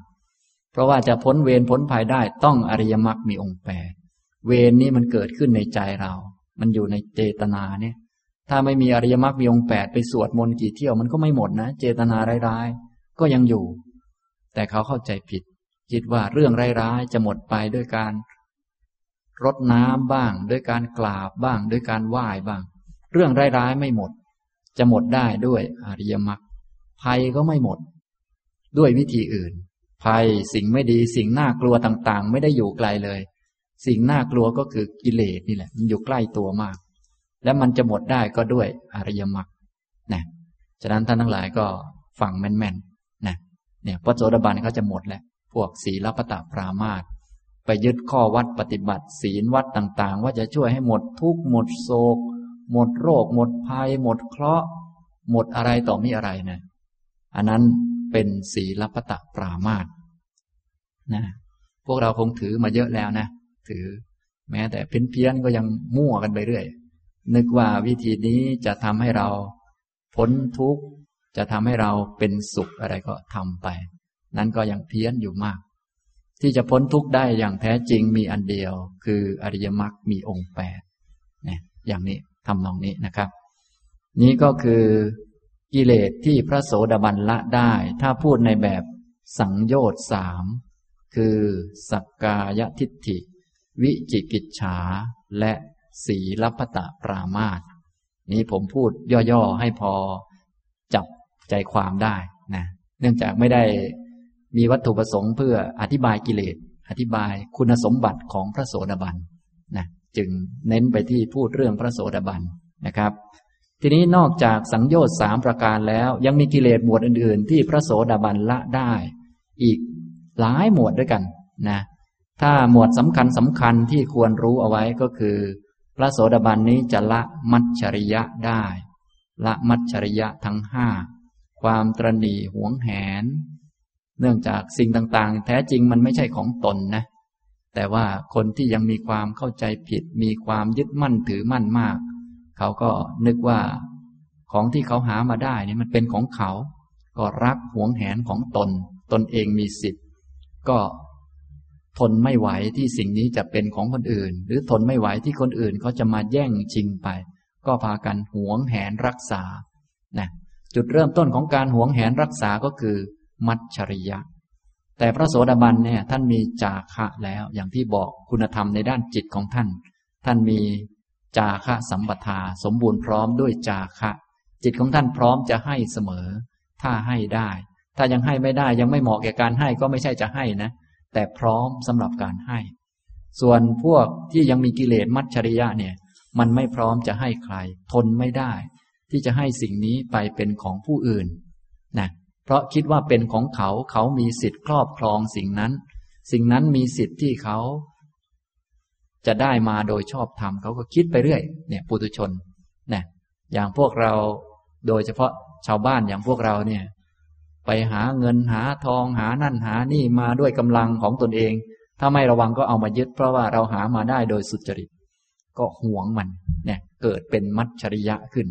เพราะว่าจะพ้นเวรพ้นภัยได้ต้องอริยมรรคมีองค์แปดเวรนี้มันเกิดขึ้นในใจเรา มันอยู่ในเจตนาเนี่ย ถ้าไม่มีอริยมรรคมีองค์แปดไปสวดมนต์กี่เที่ยวมันก็ไม่หมดนะ เจตนาร้ายๆ ก็ยังอยู่ แต่เขาเข้าใจผิด คิดว่าเรื่องร้ายๆจะหมดไปด้วยการ รดน้ำบ้าง ด้วยการกราบบ้าง ด้วยการไหว้บ้าง เรื่องร้ายๆไม่หมด จะหมดได้ด้วยอริยมรรคภัยก็ไม่หมด ด้วยวิธีอื่น ภัยสิ่งไม่ดีสิ่งน่ากลัวต่างๆ ไม่ได้อยู่ไกลเลย สิ่งน่ากลัวก็คือกิเลสนี่แหละ มันอยู่ใกล้ตัวมาก และมันจะหมดได้ก็ด้วยอริยมรรคนะฉะนั้นท่านทั้งหลายก็ฟังแม่นๆนะเนี่ยพระโสดาบันเขาจะหมดแหละพวกศีลปตะปรามาต ไปยึดข้อวัดปฏิบัติศีลวัดต่าง ๆ ว่าจะช่วยให้หมดทุกข์หมดโศก หมดโรค หมดภัย หมดเคราะห์หมดอะไรต่อมีอะไรนะ อันนั้นเป็นศีลปตะปรามาตนะ พวกเราคงถือมาเยอะแล้วนะ ถือ แม้แต่เพี้ยนๆก็ยังมั่วกันไปเรื่อย นึกว่าวิธีนี้จะทำให้เราพ้นทุกข์จะทำให้เราเป็นสุขอะไรก็ทำไป นั้นก็ยังเพี้ยนอยู่มาก ที่จะพ้นทุกข์ได้อย่างแท้จริงมีอันเดียว คืออริยมรรคมีองค์แปดนี่ยอย่างนี้ทำนองนี้นะครับ นี้ก็คือกิเลสที่พระโสดาบันละได้ ถ้าพูดในแบบสังโยชน์สามคือสักกายทิฏฐิ วิจิกิจฉา และสีลพตะปรามาสนี้ผมพูดย่อๆให้พอจับใจความได้นะเนื่องจากไม่ได้ มีวัตถุประสงค์เพื่ออธิบายกิเลส อธิบายคุณสมบัติของพระโสดาบันนะจึงเน้นไปที่พูดเรื่องพระโสดาบันนะครับ ทีนี้นอกจากสังโยชน์สามประการแล้ว ยังมีกิเลสหมวดอื่น ๆ ที่พระโสดาบันละได้ อีกหลายหมวดด้วยกันนะถ้าหมวดสำคัญสำคัญที่ควรรู้เอาไว้ก็คือ พระโสดาบันนี้จะละมัจฉริยะได้ ละมัจฉริยะทั้งห้าความตรณีหวงแหน เนื่องจากสิ่งต่างๆ แท้จริงมันไม่ใช่ของตนนะ แต่ว่าคนที่ยังมีความเข้าใจผิด มีความยึดมั่นถือมั่นมาก เขาก็นึกว่าของที่เขาหามาได้นี่มันเป็นของเขา ก็รักหวงแหนของตน ตนเองมีสิทธิ์ ก็ทนไม่ไหวที่สิ่งนี้จะเป็นของคนอื่น หรือทนไม่ไหวที่คนอื่นเขาจะมาแย่งชิงไป ก็พากันหวงแหนรักษานะจุดเริ่มต้นของการหวงแหนรักษาก็คือ มัจฉริยะ แต่พระโสดาบันเนี่ยท่านมีจาคะแล้วอย่างที่บอกคุณธรรมในด้านจิตของท่าน ท่านมีจาคะสัมปทา สมบูรณ์พร้อมด้วยจาคะ จิตของท่านพร้อมจะให้เสมอ ถ้าให้ได้ ถ้ายังให้ไม่ได้ยังไม่เหมาะแก่การให้ก็ไม่ใช่จะให้นะ แต่พร้อมสำหรับการให้ ส่วนพวกที่ยังมีกิเลสมัจฉริยะเนี่ยมันไม่พร้อมจะให้ใคร ทนไม่ได้ ที่จะให้สิ่งนี้ไปเป็นของผู้อื่นนะ เพราะคิดว่าเป็นของเขาเขามีสิทธิ์ครอบครองสิ่งนั้น สิ่งนั้นมีสิทธิ์ที่เขา จะได้มาโดยชอบธรรมเขาก็คิดไปเรื่อย เนี่ยปุถุชนนะอย่างพวกเราโดยเฉพาะชาวบ้านอย่างพวกเราเนี่ย ไปหาเงินหาทองหานั่นหานี่มาด้วยกำลังของตนเอง ถ้าไม่ระวังก็เอามายึด เพราะว่าเราหามาได้โดยสุจริต ก็หวงมัน เนี่ย เกิดเป็นมัจฉริยะขึ้น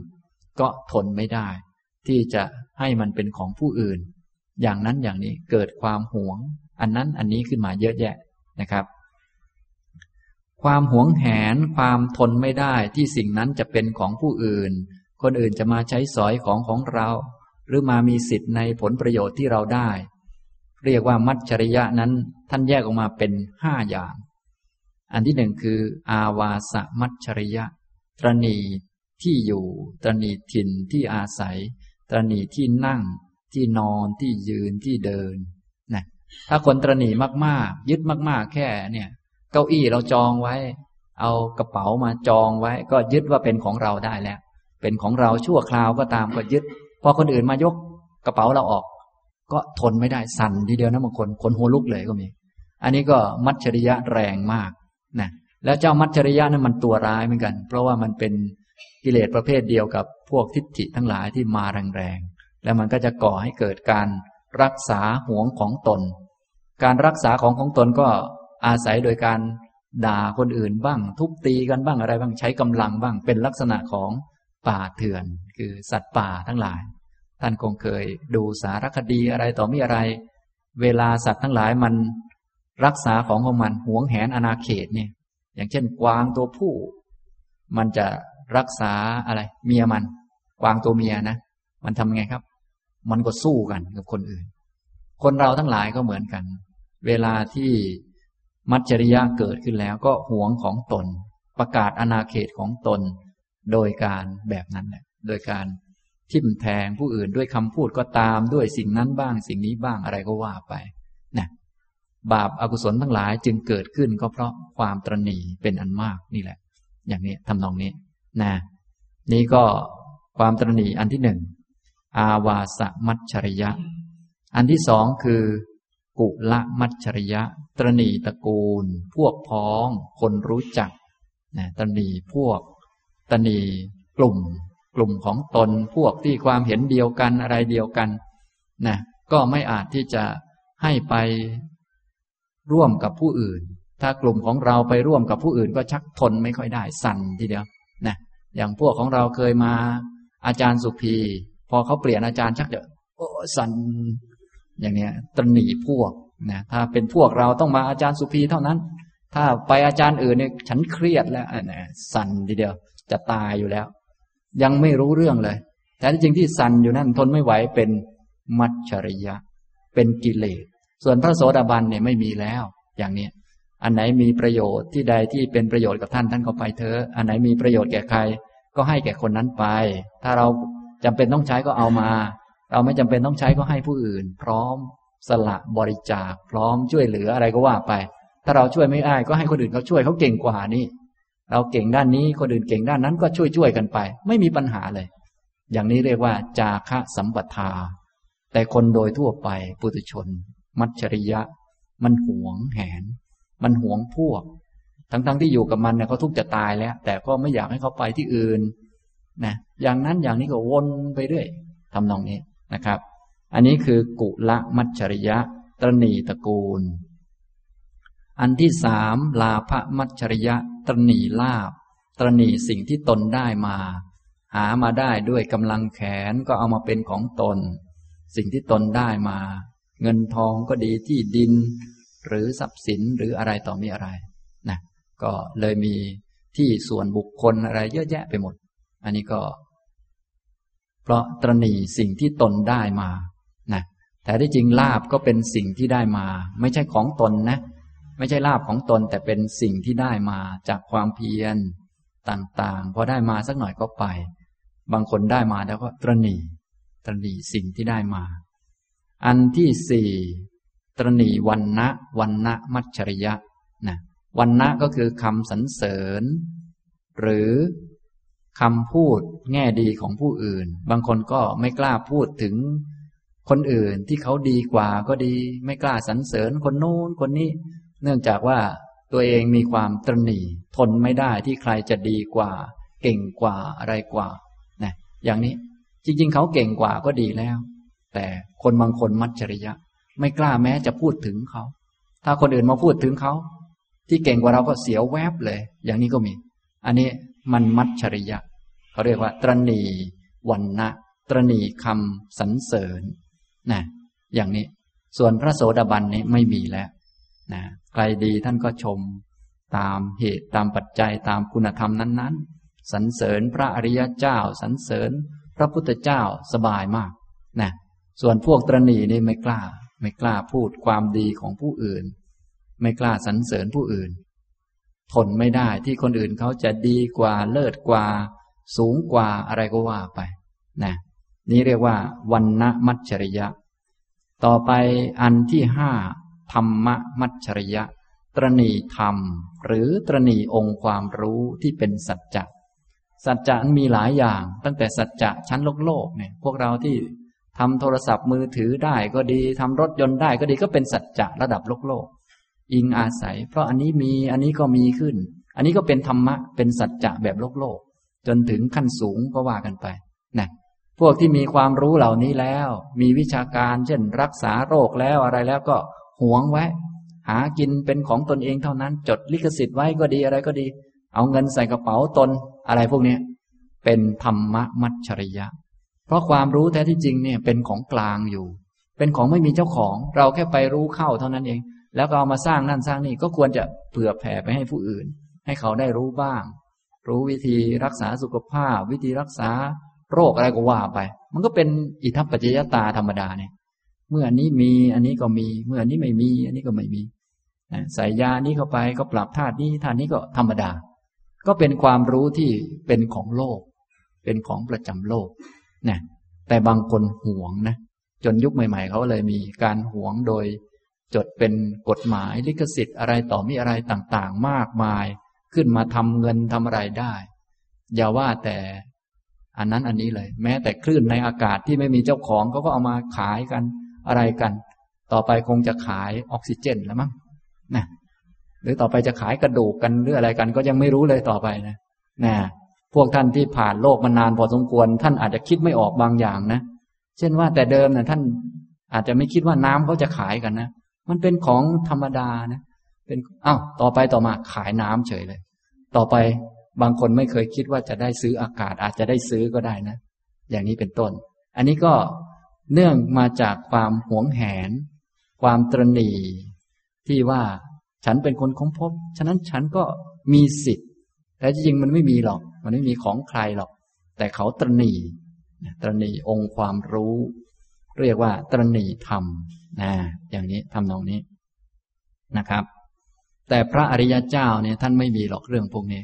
ก็ทนไม่ได้ ที่จะ ให้มันเป็นของผู้อื่น อย่างนั้นอย่างนี้เกิดความหวง อันนั้นอันนี้ขึ้นมาเยอะแยะนะครับ ความหวงแหนความทนไม่ได้ที่สิ่งนั้นจะเป็นของผู้อื่น คนอื่นจะมาใช้สอยของของเรา หรือมามีสิทธิ์ในผลประโยชน์ที่เราได้ เรียกว่ามัจฉริยะนั้นท่านแยกออกมาเป็นห้าอย่าง อันที่หนึ่งคือ อาวาสมัจฉริยะตรณีที่อยู่ตรณีถิ่นที่อาศัย ตรณีที่นั่งที่นอนที่ยืนที่เดินนะถ้าคนตรณีมากๆ ยึดมากๆ แค่เนี่ย เก้าอี้เราจองไว้ เอากระเป๋ามาจองไว้ ก็ยึดว่าเป็นของเราได้แล้ว เป็นของเราชั่วคราวก็ตามก็ยึด พอคนอื่นมายกกระเป๋าเราออก ก็ทนไม่ได้สั่นทีเดียวนะบางคนคนหัวลุกเลยก็มี อันนี้ก็มัจฉริยะแรงมากนะแล้วเจ้ามัจฉริยะนั้นมันตัวร้ายเหมือนกัน เพราะว่ามันเป็น กิเลสประเภทเดียวกับพวกทิฏฐิทั้งหลายที่มาแรงๆ แล้วมันก็จะก่อให้เกิดการรักษาห่วงของตน การรักษาของของตนก็อาศัยโดยการด่าคนอื่นบ้าง ทุบตีกันบ้างอะไรบ้างใช้กำลังบ้างเป็นลักษณะของป่าเถื่อน คือสัตว์ป่าทั้งหลาย ท่านคงเคยดูสารคดีอะไรต่อมีอะไร เวลาสัตว์ทั้งหลายมันรักษาของของมันหวงแหนอนาเขตเนี่ยอย่างเช่นกวางตัวผู้ มันจะ รักษาอะไร เมียมันกวางตัวเมียนะมันทำไงครับ มันก็สู้กันกับคนอื่น คนเราทั้งหลายก็เหมือนกัน เวลาที่มัจจริยะเกิดขึ้นแล้วก็หวงของตน ประกาศอนาเขตของตน โดยการแบบนั้นแหละโดยการทิ่มแทงผู้อื่นด้วยคำพูดก็ตามด้วยสิ่งนั้นบ้าง สิ่งนี้บ้างอะไรก็ว่าไปนะบาปอากุศลทั้งหลายจึงเกิดขึ้นก็เพราะความตรณีเป็นอันมากนี่แหละ อย่างนี้ทำนองนี้ นะนี่ก็ความตรณีอันที่หนึ่ง อาวาสมัชชริยะ อันที่สองคือ กุละมัชชริยะ ตรณีตระกูล พวกพ้อง คนรู้จักนะตรณีพวก ตรณีกลุ่ม กลุ่มของตนพวกที่ความเห็นเดียวกันอะไรเดียวกันนะก็ไม่อาจที่จะให้ไปร่วมกับผู้อื่น ถ้ากลุ่มของเราไปร่วมกับผู้อื่น ก็ชักทนไม่ค่อยได้สั่นทีเดียว นะอย่างพวกของเราเคยมาอาจารย์สุภีพอเขาเปลี่ยนอาจารย์ชักจะโอ้สันอย่างเนี้ยตรนีพวกนะถ้าเป็นพวกเราต้องมาอาจารย์สุภีเท่านั้น ถ้าไปอาจารย์อื่นเนี่ยฉันเครียดแล้วนะสันทีเดียว จะตายอยู่แล้ว ยังไม่รู้เรื่องเลย แต่จริงที่สันอยู่นั่นทนไม่ไหวเป็นมัจฉริยะ เป็นกิเลสส่วนพระโสดาบันเนี่ยไม่มีแล้ว อย่างนี้ อันไหนมีประโยชน์ที่ใดที่เป็นประโยชน์กับท่านท่านก็ไปเถอะ อันไหนมีประโยชน์แก่ใคร ก็ให้แก่คนนั้นไป ถ้าเราจำเป็นต้องใช้ก็เอามา เราไม่จำเป็นต้องใช้ก็ให้ผู้อื่น พร้อมสละบริจาค พร้อมช่วยเหลืออะไรก็ว่าไป ถ้าเราช่วยไม่ได้ก็ให้คนอื่นเขาช่วยเขาเก่งกว่านี่ เราเก่งด้านนี้คนอื่นเก่งด้านนั้นก็ช่วยช่วยกันไป ไม่มีปัญหาเลย อย่างนี้เรียกว่า จาคะสัมปทา แต่คนโดยทั่วไปปุถุชน มัจฉริยะ มันหวงแหน มันหวงพวก ทั้งๆทที่อยู่กับมันเนี่ยเขาทุกจะตายแล้ว แต่ก็ไม่อยากให้เขาไปที่อื่นนะอย่างนั้นอย่างนี้ก็วนไปเรื่อยทำนองนี้นะครับ อันนี้คือกุละมัจฉริยะตรณีตระกูล อันที่สามลาภมัจฉริยะตรณีลาบตรณีสิ่งที่ตนได้มา หามาได้ด้วยกำลังแขนก็เอามาเป็นของตน สิ่งที่ตนได้มา เงินทองก็ดีที่ดิน หรือทรัพย์สินหรืออะไรต่อมีอะไรนะก็เลยมีที่ส่วนบุคคลอะไรเยอะแยะไปหมด อันนี้ก็ เพราะตรณีสิ่งที่ตนได้มานะแต่ที่จริงลาบก็เป็นสิ่งที่ได้มา ไม่ใช่ของตนนะ ไม่ใช่ลาบของตนแต่เป็นสิ่งที่ได้มาจากความเพียรต่างๆพอได้มาสักหน่อยก็ไป บางคนได้มาแล้วก็ตรณีตรณีสิ่งที่ได้มา อันที่สี่ ตรณีวันนะวันนะมัจฉริยะนะวันนะก็คือคำสรรเสริญ หรือคำพูดแง่ดีของผู้อื่น บางคนก็ไม่กล้าพูดถึงคนอื่นที่เขาดีกว่าก็ดี ไม่กล้าสรรเสริญคนโน้นคนนี้ เนื่องจากว่าตัวเองมีความตรณีทนไม่ได้ที่ใครจะดีกว่า เก่งกว่าอะไรกว่านะอย่างนี้จริง ๆ เขาเก่งกว่าก็ดีแล้ว แต่คนบางคนมัจฉริยะ ไม่กล้าแม้จะพูดถึงเขา ถ้าคนอื่นมาพูดถึงเขา ที่เก่งกว่าเราก็เสียวแวบเลย อย่างนี้ก็มี อันนี้มันมัจฉริยะเขาเรียกว่า ตรณีวันนะตรณีคำสรรเสริญนะอย่างนี้ ส่วนพระโสดาบันนี้ไม่มีแล้วนะใครดีท่านก็ชม ตามเหตุตามปัจจัยตามคุณธรรมนั้น ๆสรรเสริญพระอริยเจ้าสรรเสริญ พระพุทธเจ้าสบายมากนะส่วนพวกตรณีนี่ไม่กล้า ไม่กล้าพูดความดีของผู้อื่น ไม่กล้าสรรเสริญผู้อื่น ทนไม่ได้ที่คนอื่นเขาจะดีกว่าเลิศกว่า สูงกว่าอะไรก็ว่าไปนะนี่เรียกว่าวันณมัจฉริยะ ต่อไปอันที่ห้าธรรมมัจฉริยะ ตรณีธรรม หรือตรณีองค์ความรู้ที่เป็นสัจจะสัจจะมีหลายอย่าง ตั้งแต่สัจจะชั้นโลกโลกเนี่ย พวกเราที่ ทำโทรศัพท์มือถือได้ก็ดีทำรถยนต์ได้ก็ดีก็เป็นสัจจะระดับโลกโลก อิงอาศัย เพราะอันนี้มีอันนี้ก็มีขึ้น อันนี้ก็เป็นธรรมะเป็นสัจจะแบบโลกโลก จนถึงขั้นสูงก็ว่ากันไปนะพวกที่มีความรู้เหล่านี้แล้ว มีวิชาการเช่น รักษาโรคแล้วอะไรแล้วก็หวงไว้ หากินเป็นของตนเองเท่านั้น จดลิขสิทธิ์ไว้ก็ดีอะไรก็ดี เอาเงินใส่กระเป๋าตนอะไรพวกนี้เป็นธรรมะมัจฉริยะ เพราะความรู้แท้ที่จริงเนี่ยเป็นของกลางอยู่ เป็นของไม่มีเจ้าของ เราแค่ไปรู้เข้าเท่านั้นเอง แล้วก็เอามาสร้างนั่นสร้างนี่ก็ควรจะเผื่อแผ่ไปให้ผู้อื่น ให้เขาได้รู้บ้าง รู้วิธีรักษาสุขภาพ วิธีรักษาโรคอะไรก็ว่าไป มันก็เป็นอิทัปปัจจยตาธรรมดาเนี่ย เมื่ออันนี้มีอันนี้ก็มี เมื่ออันนี้ไม่มี อันนี้ก็ไม่มีใส่ยานี้เข้าไปก็ปรับธาตุนี้ธาตุนี้ก็ธรรมดา ก็เป็นความรู้ที่เป็นของโลก เป็นของประจำโลก นะแต่บางคนหวงนะจนยุคใหม่ ๆ เขาเลยมีการหวงโดย จดเป็นกฎหมายลิขสิทธิ์อะไรต่อมีอะไรต่างๆ มากมาย ขึ้นมาทำเงินทำอะไรได้ อย่าว่าแต่อันนั้นอันนี้เลย แม้แต่คลื่นในอากาศที่ไม่มีเจ้าของเขาก็เอามาขายกันอะไรกัน ต่อไปคงจะขายออกซิเจนแล้วมั้งนะหรือต่อไปจะขายกระดูกกันหรืออะไรกัน ก็ยังไม่รู้เลยต่อไปนะนะ พวกท่านที่ผ่านโลกมานานพอสมควร ท่านอาจจะคิดไม่ออกบางอย่างนะเช่นว่าแต่เดิมนะท่านอาจจะไม่คิดว่าน้ำเขาจะขายกันนะมันเป็นของธรรมดานะเป็นอ้าวต่อไปต่อมาขายน้ำเฉยเลย ต่อไปบางคนไม่เคยคิดว่าจะได้ซื้ออากาศอาจจะได้ซื้อก็ได้นะ อย่างนี้เป็นต้น อันนี้ก็เนื่องมาจากความหวงแหน ความตรณีที่ว่าฉันเป็นคนค้นพบ ฉะนั้นฉันก็มีสิทธิ์แต่จริงมันไม่มีหรอก มันไม่มีของใครหรอก แต่เขาตรณีตรณีองค์ความรู้ เรียกว่าตรณีธรรมนะอย่างนี้ทำนองนี้นะครับ แต่พระอริยเจ้าเนี่ยท่านไม่มีหรอกเรื่องพวกนี้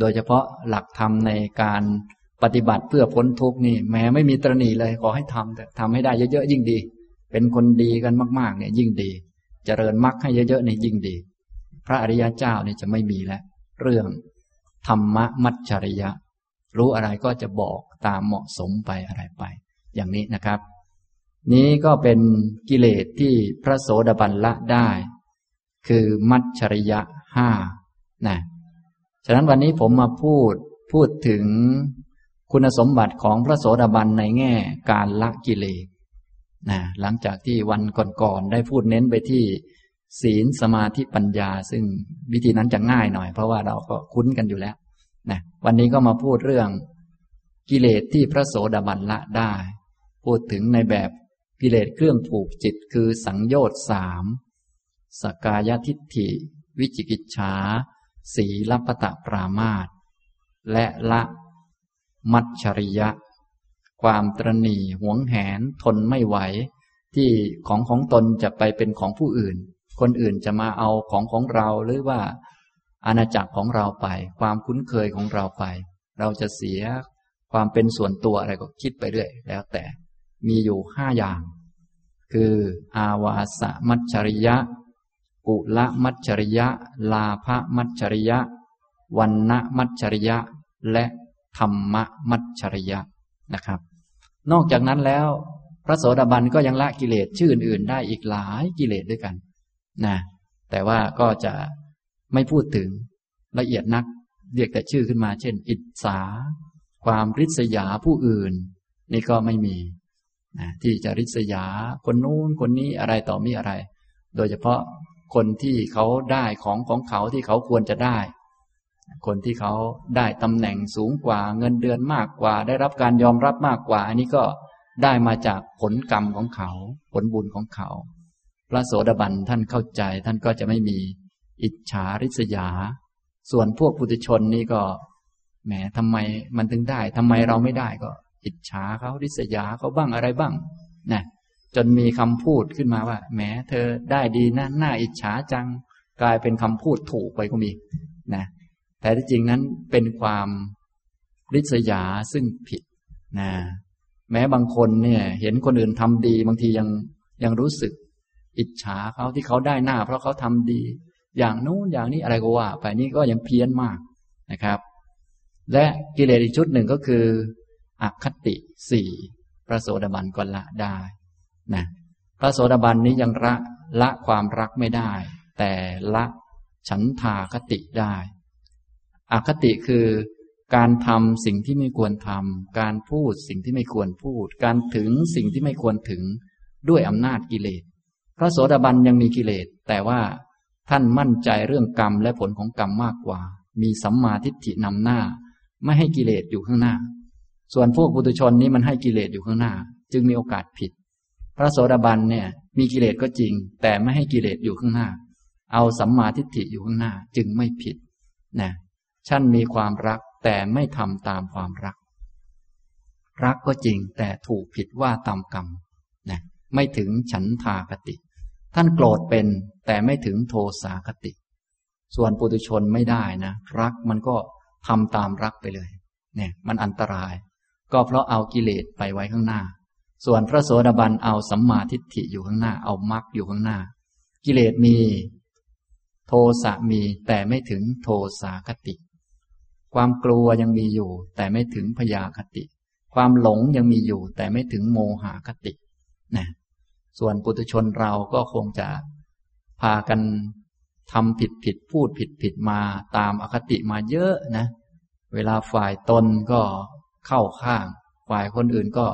โดยเฉพาะหลักธรรมในการปฏิบัติเพื่อพ้นทุกข์นี่แม้ไม่มีตรณีเลยขอให้ทำแต่ทำให้ได้เยอะๆยิ่งดี เป็นคนดีกันมากๆ เนี่ยยิ่งดีเจริญมรรคให้เยอะๆเนี่ยยิ่งดี พระอริยเจ้าเนี่ยจะไม่มีแล้ว เรื่อง ธรรมะมัจฉริยะ รู้อะไรก็จะบอกตามเหมาะสมไปอะไรไป อย่างนี้นะครับ นี้ก็เป็นกิเลสที่พระโสดาบันละได้ คือมัจฉริยะห้านะฉะนั้นวันนี้ผมมาพูดพูดถึงคุณสมบัติของพระโสดาบันในแง่การละกิเลสนะหลังจากที่วันก่อนๆได้พูดเน้นไปที่ ศีลสมาธิปัญญา ซึ่งวิธีนั้นจะง่ายหน่อย เพราะว่าเราก็คุ้นกันอยู่แล้วนะวันนี้ก็มาพูดเรื่องกิเลสที่พระโสดาบันละได้ พูดถึงในแบบกิเลสเครื่องผูกจิตคือสังโยชน์สามสกายทิฏฐิ วิจิกิจฉาสีลัปตะปรามาตและละมัจฉริยะ ความตรณีหวงแหนทนไม่ไหว ที่ของของตนจะไปเป็นของผู้อื่น คนอื่นจะมาเอาของของเราหรือว่า อาณาจักรของเราไป ความคุ้นเคยของเราไป เราจะเสียความเป็นส่วนตัวอะไรก็คิดไปเรื่อย แล้วแต่มีอยู่ห้าอย่าง คืออาวาสมัจฉริยะ กุละมัจฉริยะ ลาภมัจฉริยะ วันณมัจฉริยะ และธรรมมัจฉริยะนะครับ นอกจากนั้นแล้ว พระโสดาบันก็ยังละกิเลสชื่ออื่นๆได้อีกหลายกิเลสด้วยกัน นะแต่ว่าก็จะไม่พูดถึงละเอียดนัก เรียกแต่ชื่อขึ้นมา เช่น อิจฉาความริษยาผู้อื่น นี่ก็ไม่มีนะที่จะริษยาคนนู้นคนนี้อะไรต่อมีอะไร โดยเฉพาะคนที่เขาได้ของของเขาที่เขาควรจะได้ คนที่เขาได้ตำแหน่งสูงกว่าเงินเดือนมากกว่า ได้รับการยอมรับมากกว่า อันนี้ก็ได้มาจากผลกรรมของเขา ผลบุญของเขา พระโสดาบันท่านเข้าใจท่านก็จะไม่มีอิจฉาริษยา ส่วนพวกปุถุชนนี่ก็แหมทำไมมันถึงได้ทำไมเราไม่ได้ก็ อิจฉาเขาริษยาเขาบ้างอะไรบ้างนะจนมีคำพูดขึ้นมาว่าแหมเธอได้ดีนะหน้าอิจฉาจังกลายเป็นคำพูดถูกไปก็มีนะแต่ที่จริงนั้นเป็นความริษยาซึ่งผิดนะแม้บางคนเนี่ย เห็นคนอื่นทำดี บางทียังยังรู้สึก อิจฉาเขาที่เขาได้หน้า เพราะเขาทำดี อย่างนู้นอย่างนี้อะไรก็ว่า ไปนี่ก็ยังเพี้ยนมากนะครับ และกิเลสอีกชุดหนึ่งก็คืออคติสี่พระโสดาบันก็ละได้นะพระโสดาบันนี้ยังละละความรักไม่ได้ แต่ละฉันทาคติได้อคติคือการทำสิ่งที่ไม่ควรทำ การพูดสิ่งที่ไม่ควรพูด การถึงสิ่งที่ไม่ควรถึงด้วยอำนาจกิเลส พระโสดาบันยังมีกิเลส แต่ว่าท่านมั่นใจเรื่องกรรมและผลของกรรมมากกว่า มีสัมมาทิฏฐินำหน้า ไม่ให้กิเลสอยู่ข้างหน้า ส่วนพวกบุตุชนนี้มันให้กิเลสอยู่ข้างหน้า จึงมีโอกาสผิด พระโสดาบันเนี่ย มีกิเลสก็จริง แต่ไม่ให้กิเลสอยู่ข้างหน้า เอาสัมมาทิฏฐิอยู่ข้างหน้า จึงไม่ผิดนะท่านมีความรักแต่ไม่ทำตามความรัก รักก็จริงแต่ถูกผิดว่าตามกรรมนะไม่ถึงฉันทากติ ท่านโกรธเป็นแต่ไม่ถึงโทสาคติ ส่วนปุตุชนไม่ได้นะ รักมันก็ทำตามรักไปเลย เนี่ยมันอันตราย ก็เพราะเอากิเลสไปไว้ข้างหน้า ส่วนพระโสดาบันเอาสัมมาทิฏฐิอยู่ข้างหน้า เอามรรคอยู่ข้างหน้า กิเลสมี โทสะมีแต่ไม่ถึงโทสาคติ ความกลัวยังมีอยู่ แต่ไม่ถึงพยาคติ ความหลงยังมีอยู่ แต่ไม่ถึงโมหคตินะ ส่วนปุถุชนเราก็คงจะพากันทำผิดผิดพูดผิดผิดมาตามอคติมาเยอะนะ เวลาฝ่ายตนก็เข้าข้าง ฝ่ายคนอื่นก็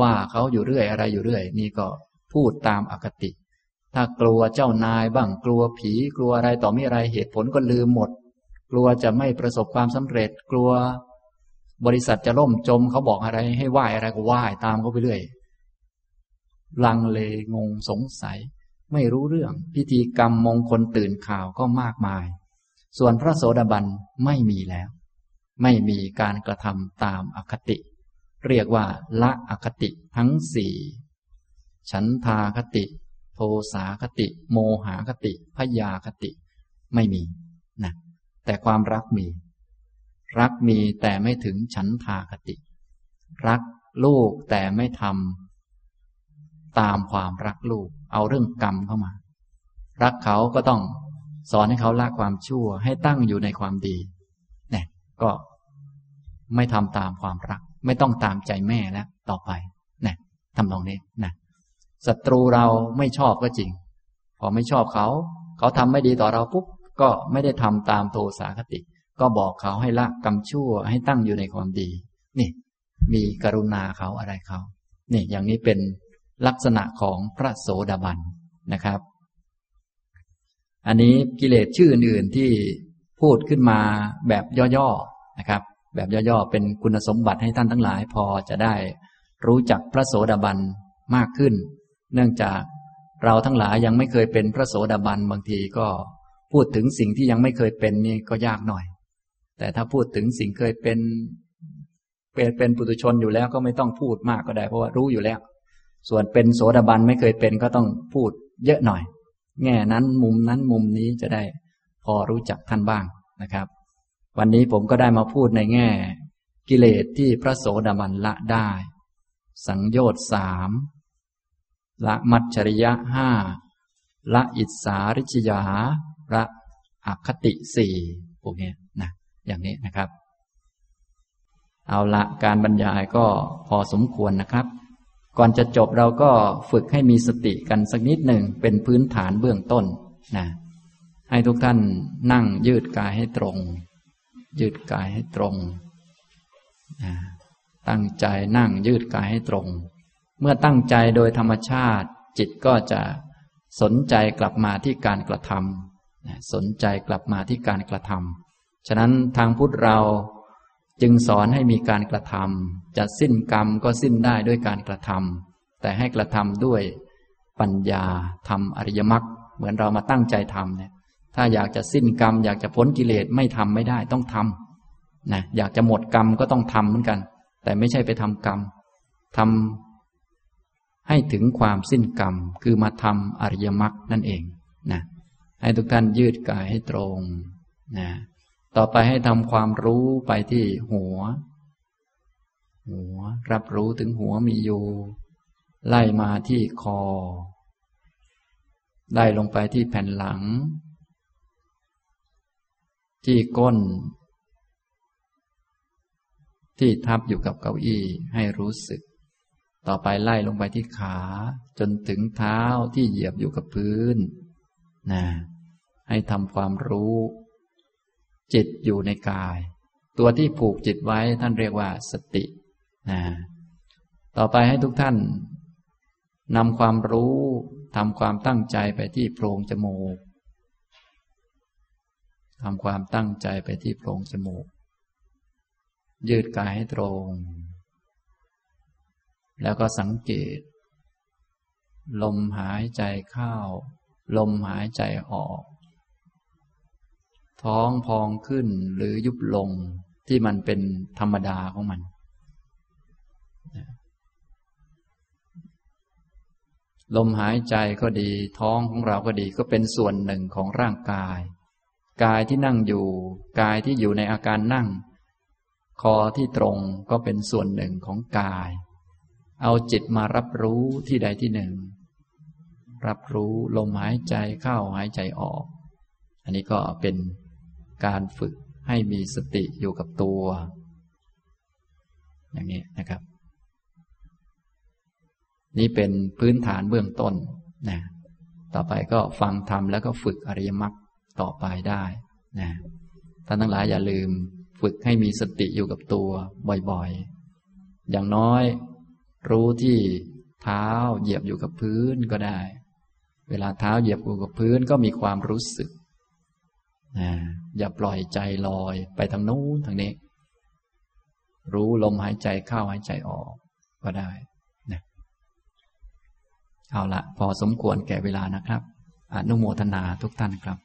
ว่าเขาอยู่เรื่อยอะไรอยู่เรื่อย นี่ก็พูดตามอคติ ถ้ากลัวเจ้านายบ้างกลัวผีกลัวอะไรต่อมีอะไรเหตุผลก็ลืมหมด กลัวจะไม่ประสบความสำเร็จกลัว บริษัทจะล่มจมเขาบอกอะไรให้ไหว้อะไรก็ไหว้ตามเขาไปเรื่อย ลังเลงงสงสัย ไม่รู้เรื่องพิธีกรรมมงคลตื่นข่าวก็มากมาย ส่วนพระโสดาบันไม่มีแล้ว ไม่มีการกระทำตามอคติ เรียกว่าละอคติทั้งสี่ฉันทาคติ โทสาคติ โมหาคติพยาคติไม่มีนะแต่ความรักมี รักมีแต่ไม่ถึงฉันทาคติ รักลูกแต่ไม่ทำ ตามความรักลูก เอาเรื่องกรรมเข้ามา รักเขาก็ต้องสอนให้เขาละความชั่ว ให้ตั้งอยู่ในความดีเนี่ยก็ไม่ทำตามความรัก ไม่ต้องตามใจแม่แล้วต่อไปเนี่ยทำตรงนี้นะศัตรูเราไม่ชอบก็จริง พอไม่ชอบเขา เขาทำไม่ดีต่อเราปุ๊บก็ไม่ได้ทำตามโทสาคติ ก็บอกเขาให้ละกรรมชั่ว ให้ตั้งอยู่ในความดี นี่ มีกรุณาเขาอะไรเขา นี่ อย่างนี้เป็น ลักษณะของพระโสดาบันนะครับ อันนี้กิเลสชื่ออื่นๆที่พูดขึ้นมาแบบย่อๆนะครับ แบบย่อๆเป็นคุณสมบัติให้ท่านทั้งหลาย พอจะได้รู้จักพระโสดาบันมากขึ้น เนื่องจากเราทั้งหลายยังไม่เคยเป็นพระโสดาบันบางทีก็พูดถึงสิ่งที่ยังไม่เคยเป็นนี่ก็ยากหน่อย แต่ถ้าพูดถึงสิ่งเคยเป็นเป็นเป็นปุถุชนอยู่แล้วก็ไม่ต้องพูดมากก็ได้ เพราะว่ารู้อยู่แล้ว ส่วนเป็นโสดาบันไม่เคยเป็นก็ต้องพูดเยอะหน่อย แง่นั้นมุมนั้นมุมนี้จะได้พอรู้จักท่านบ้างนะครับ วันนี้ผมก็ได้มาพูดในแง่ กิเลสที่พระโสดาบันละได้ สังโยชน์สามละมัจฉริยะห้าละอิสาริชยาละอคติสี่พวกนี้นะอย่างนี้นะครับ เอาละการบรรยายก็พอสมควรนะครับ ก่อนจะจบเราก็ฝึกให้มีสติกันสักนิดหนึ่งเป็นพื้นฐานเบื้องต้นนะให้ทุกท่านนั่งยืดกายให้ตรง ยืดกายให้ตรงนะตั้งใจนั่งยืดกายให้ตรง เมื่อตั้งใจโดยธรรมชาติ จิตก็จะสนใจกลับมาที่การกระทำสนใจกลับมาที่การกระทำฉะนั้นทางพุทธเรา จึงสอนให้มีการกระทำจะสิ้นกรรมก็สิ้นได้ด้วยการกระทำแต่ให้กระทำด้วยปัญญาทำอริยมรรคเหมือนเรามาตั้งใจทำเนี่ย ถ้าอยากจะสิ้นกรรม อยากจะพ้นกิเลสไม่ทำไม่ได้ต้องทำนะอยากจะหมดกรรมก็ต้องทำเหมือนกัน แต่ไม่ใช่ไปทำกรรมทำให้ถึงความสิ้นกรรม คือมาทำอริยมรรคนั่นเองนะให้ทุกท่านยืดกายให้ตรงนะ ต่อไปให้ทำความรู้ไปที่หัว หัว รับรู้ถึงหัวมีอยู่ ไล่มาที่คอได้ลงไปที่แผ่นหลัง ที่ก้น ที่ทับอยู่กับเก้าอี้ให้รู้สึก ต่อไปไล่ลงไปที่ขา จนถึงเท้าที่เหยียบอยู่กับพื้นนะให้ทำความรู้ จิตอยู่ในกาย ตัวที่ผูกจิตไว้ท่านเรียกว่าสตินะต่อไปให้ทุกท่านนำความรู้ทำความตั้งใจไปที่โพรงจมูกทำความตั้งใจไปที่โพรงจมูก ยืดกายให้ตรง แล้วก็สังเกต ลมหายใจเข้า ลมหายใจออก ท้องพองขึ้นหรือยุบลงที่มันเป็นธรรมดาของมัน ลมหายใจก็ดี ท้องของเราก็ดีก็เป็นส่วนหนึ่งของร่างกาย กายที่นั่งอยู่ กายที่อยู่ในอาการนั่ง คอที่ตรงก็เป็นส่วนหนึ่งของกาย เอาจิตมารับรู้ที่ใดที่หนึ่ง รับรู้ลมหายใจเข้าหายใจออก อันนี้ก็เป็น การฝึกให้มีสติอยู่กับตัว อย่างนี้นะครับ นี่เป็นพื้นฐานเบื้องต้นนะต่อไปก็ฟังธรรมแล้วก็ฝึกอริยมรรคต่อไปได้นะท่านทั้งหลายอย่าลืมฝึกให้มีสติอยู่กับตัวบ่อยๆ อย่างน้อย รู้ที่เท้าเหยียบอยู่กับพื้นก็ได้ เวลาเท้าเหยียบอยู่กับพื้นก็มีความรู้สึก นะอย่าปล่อยใจลอยไปทางนู้นทางนี้ รู้ลมหายใจเข้าหายใจออกก็ได้นะเอาละพอสมควรแก่เวลานะครับ อนุโมทนาทุกท่านครับ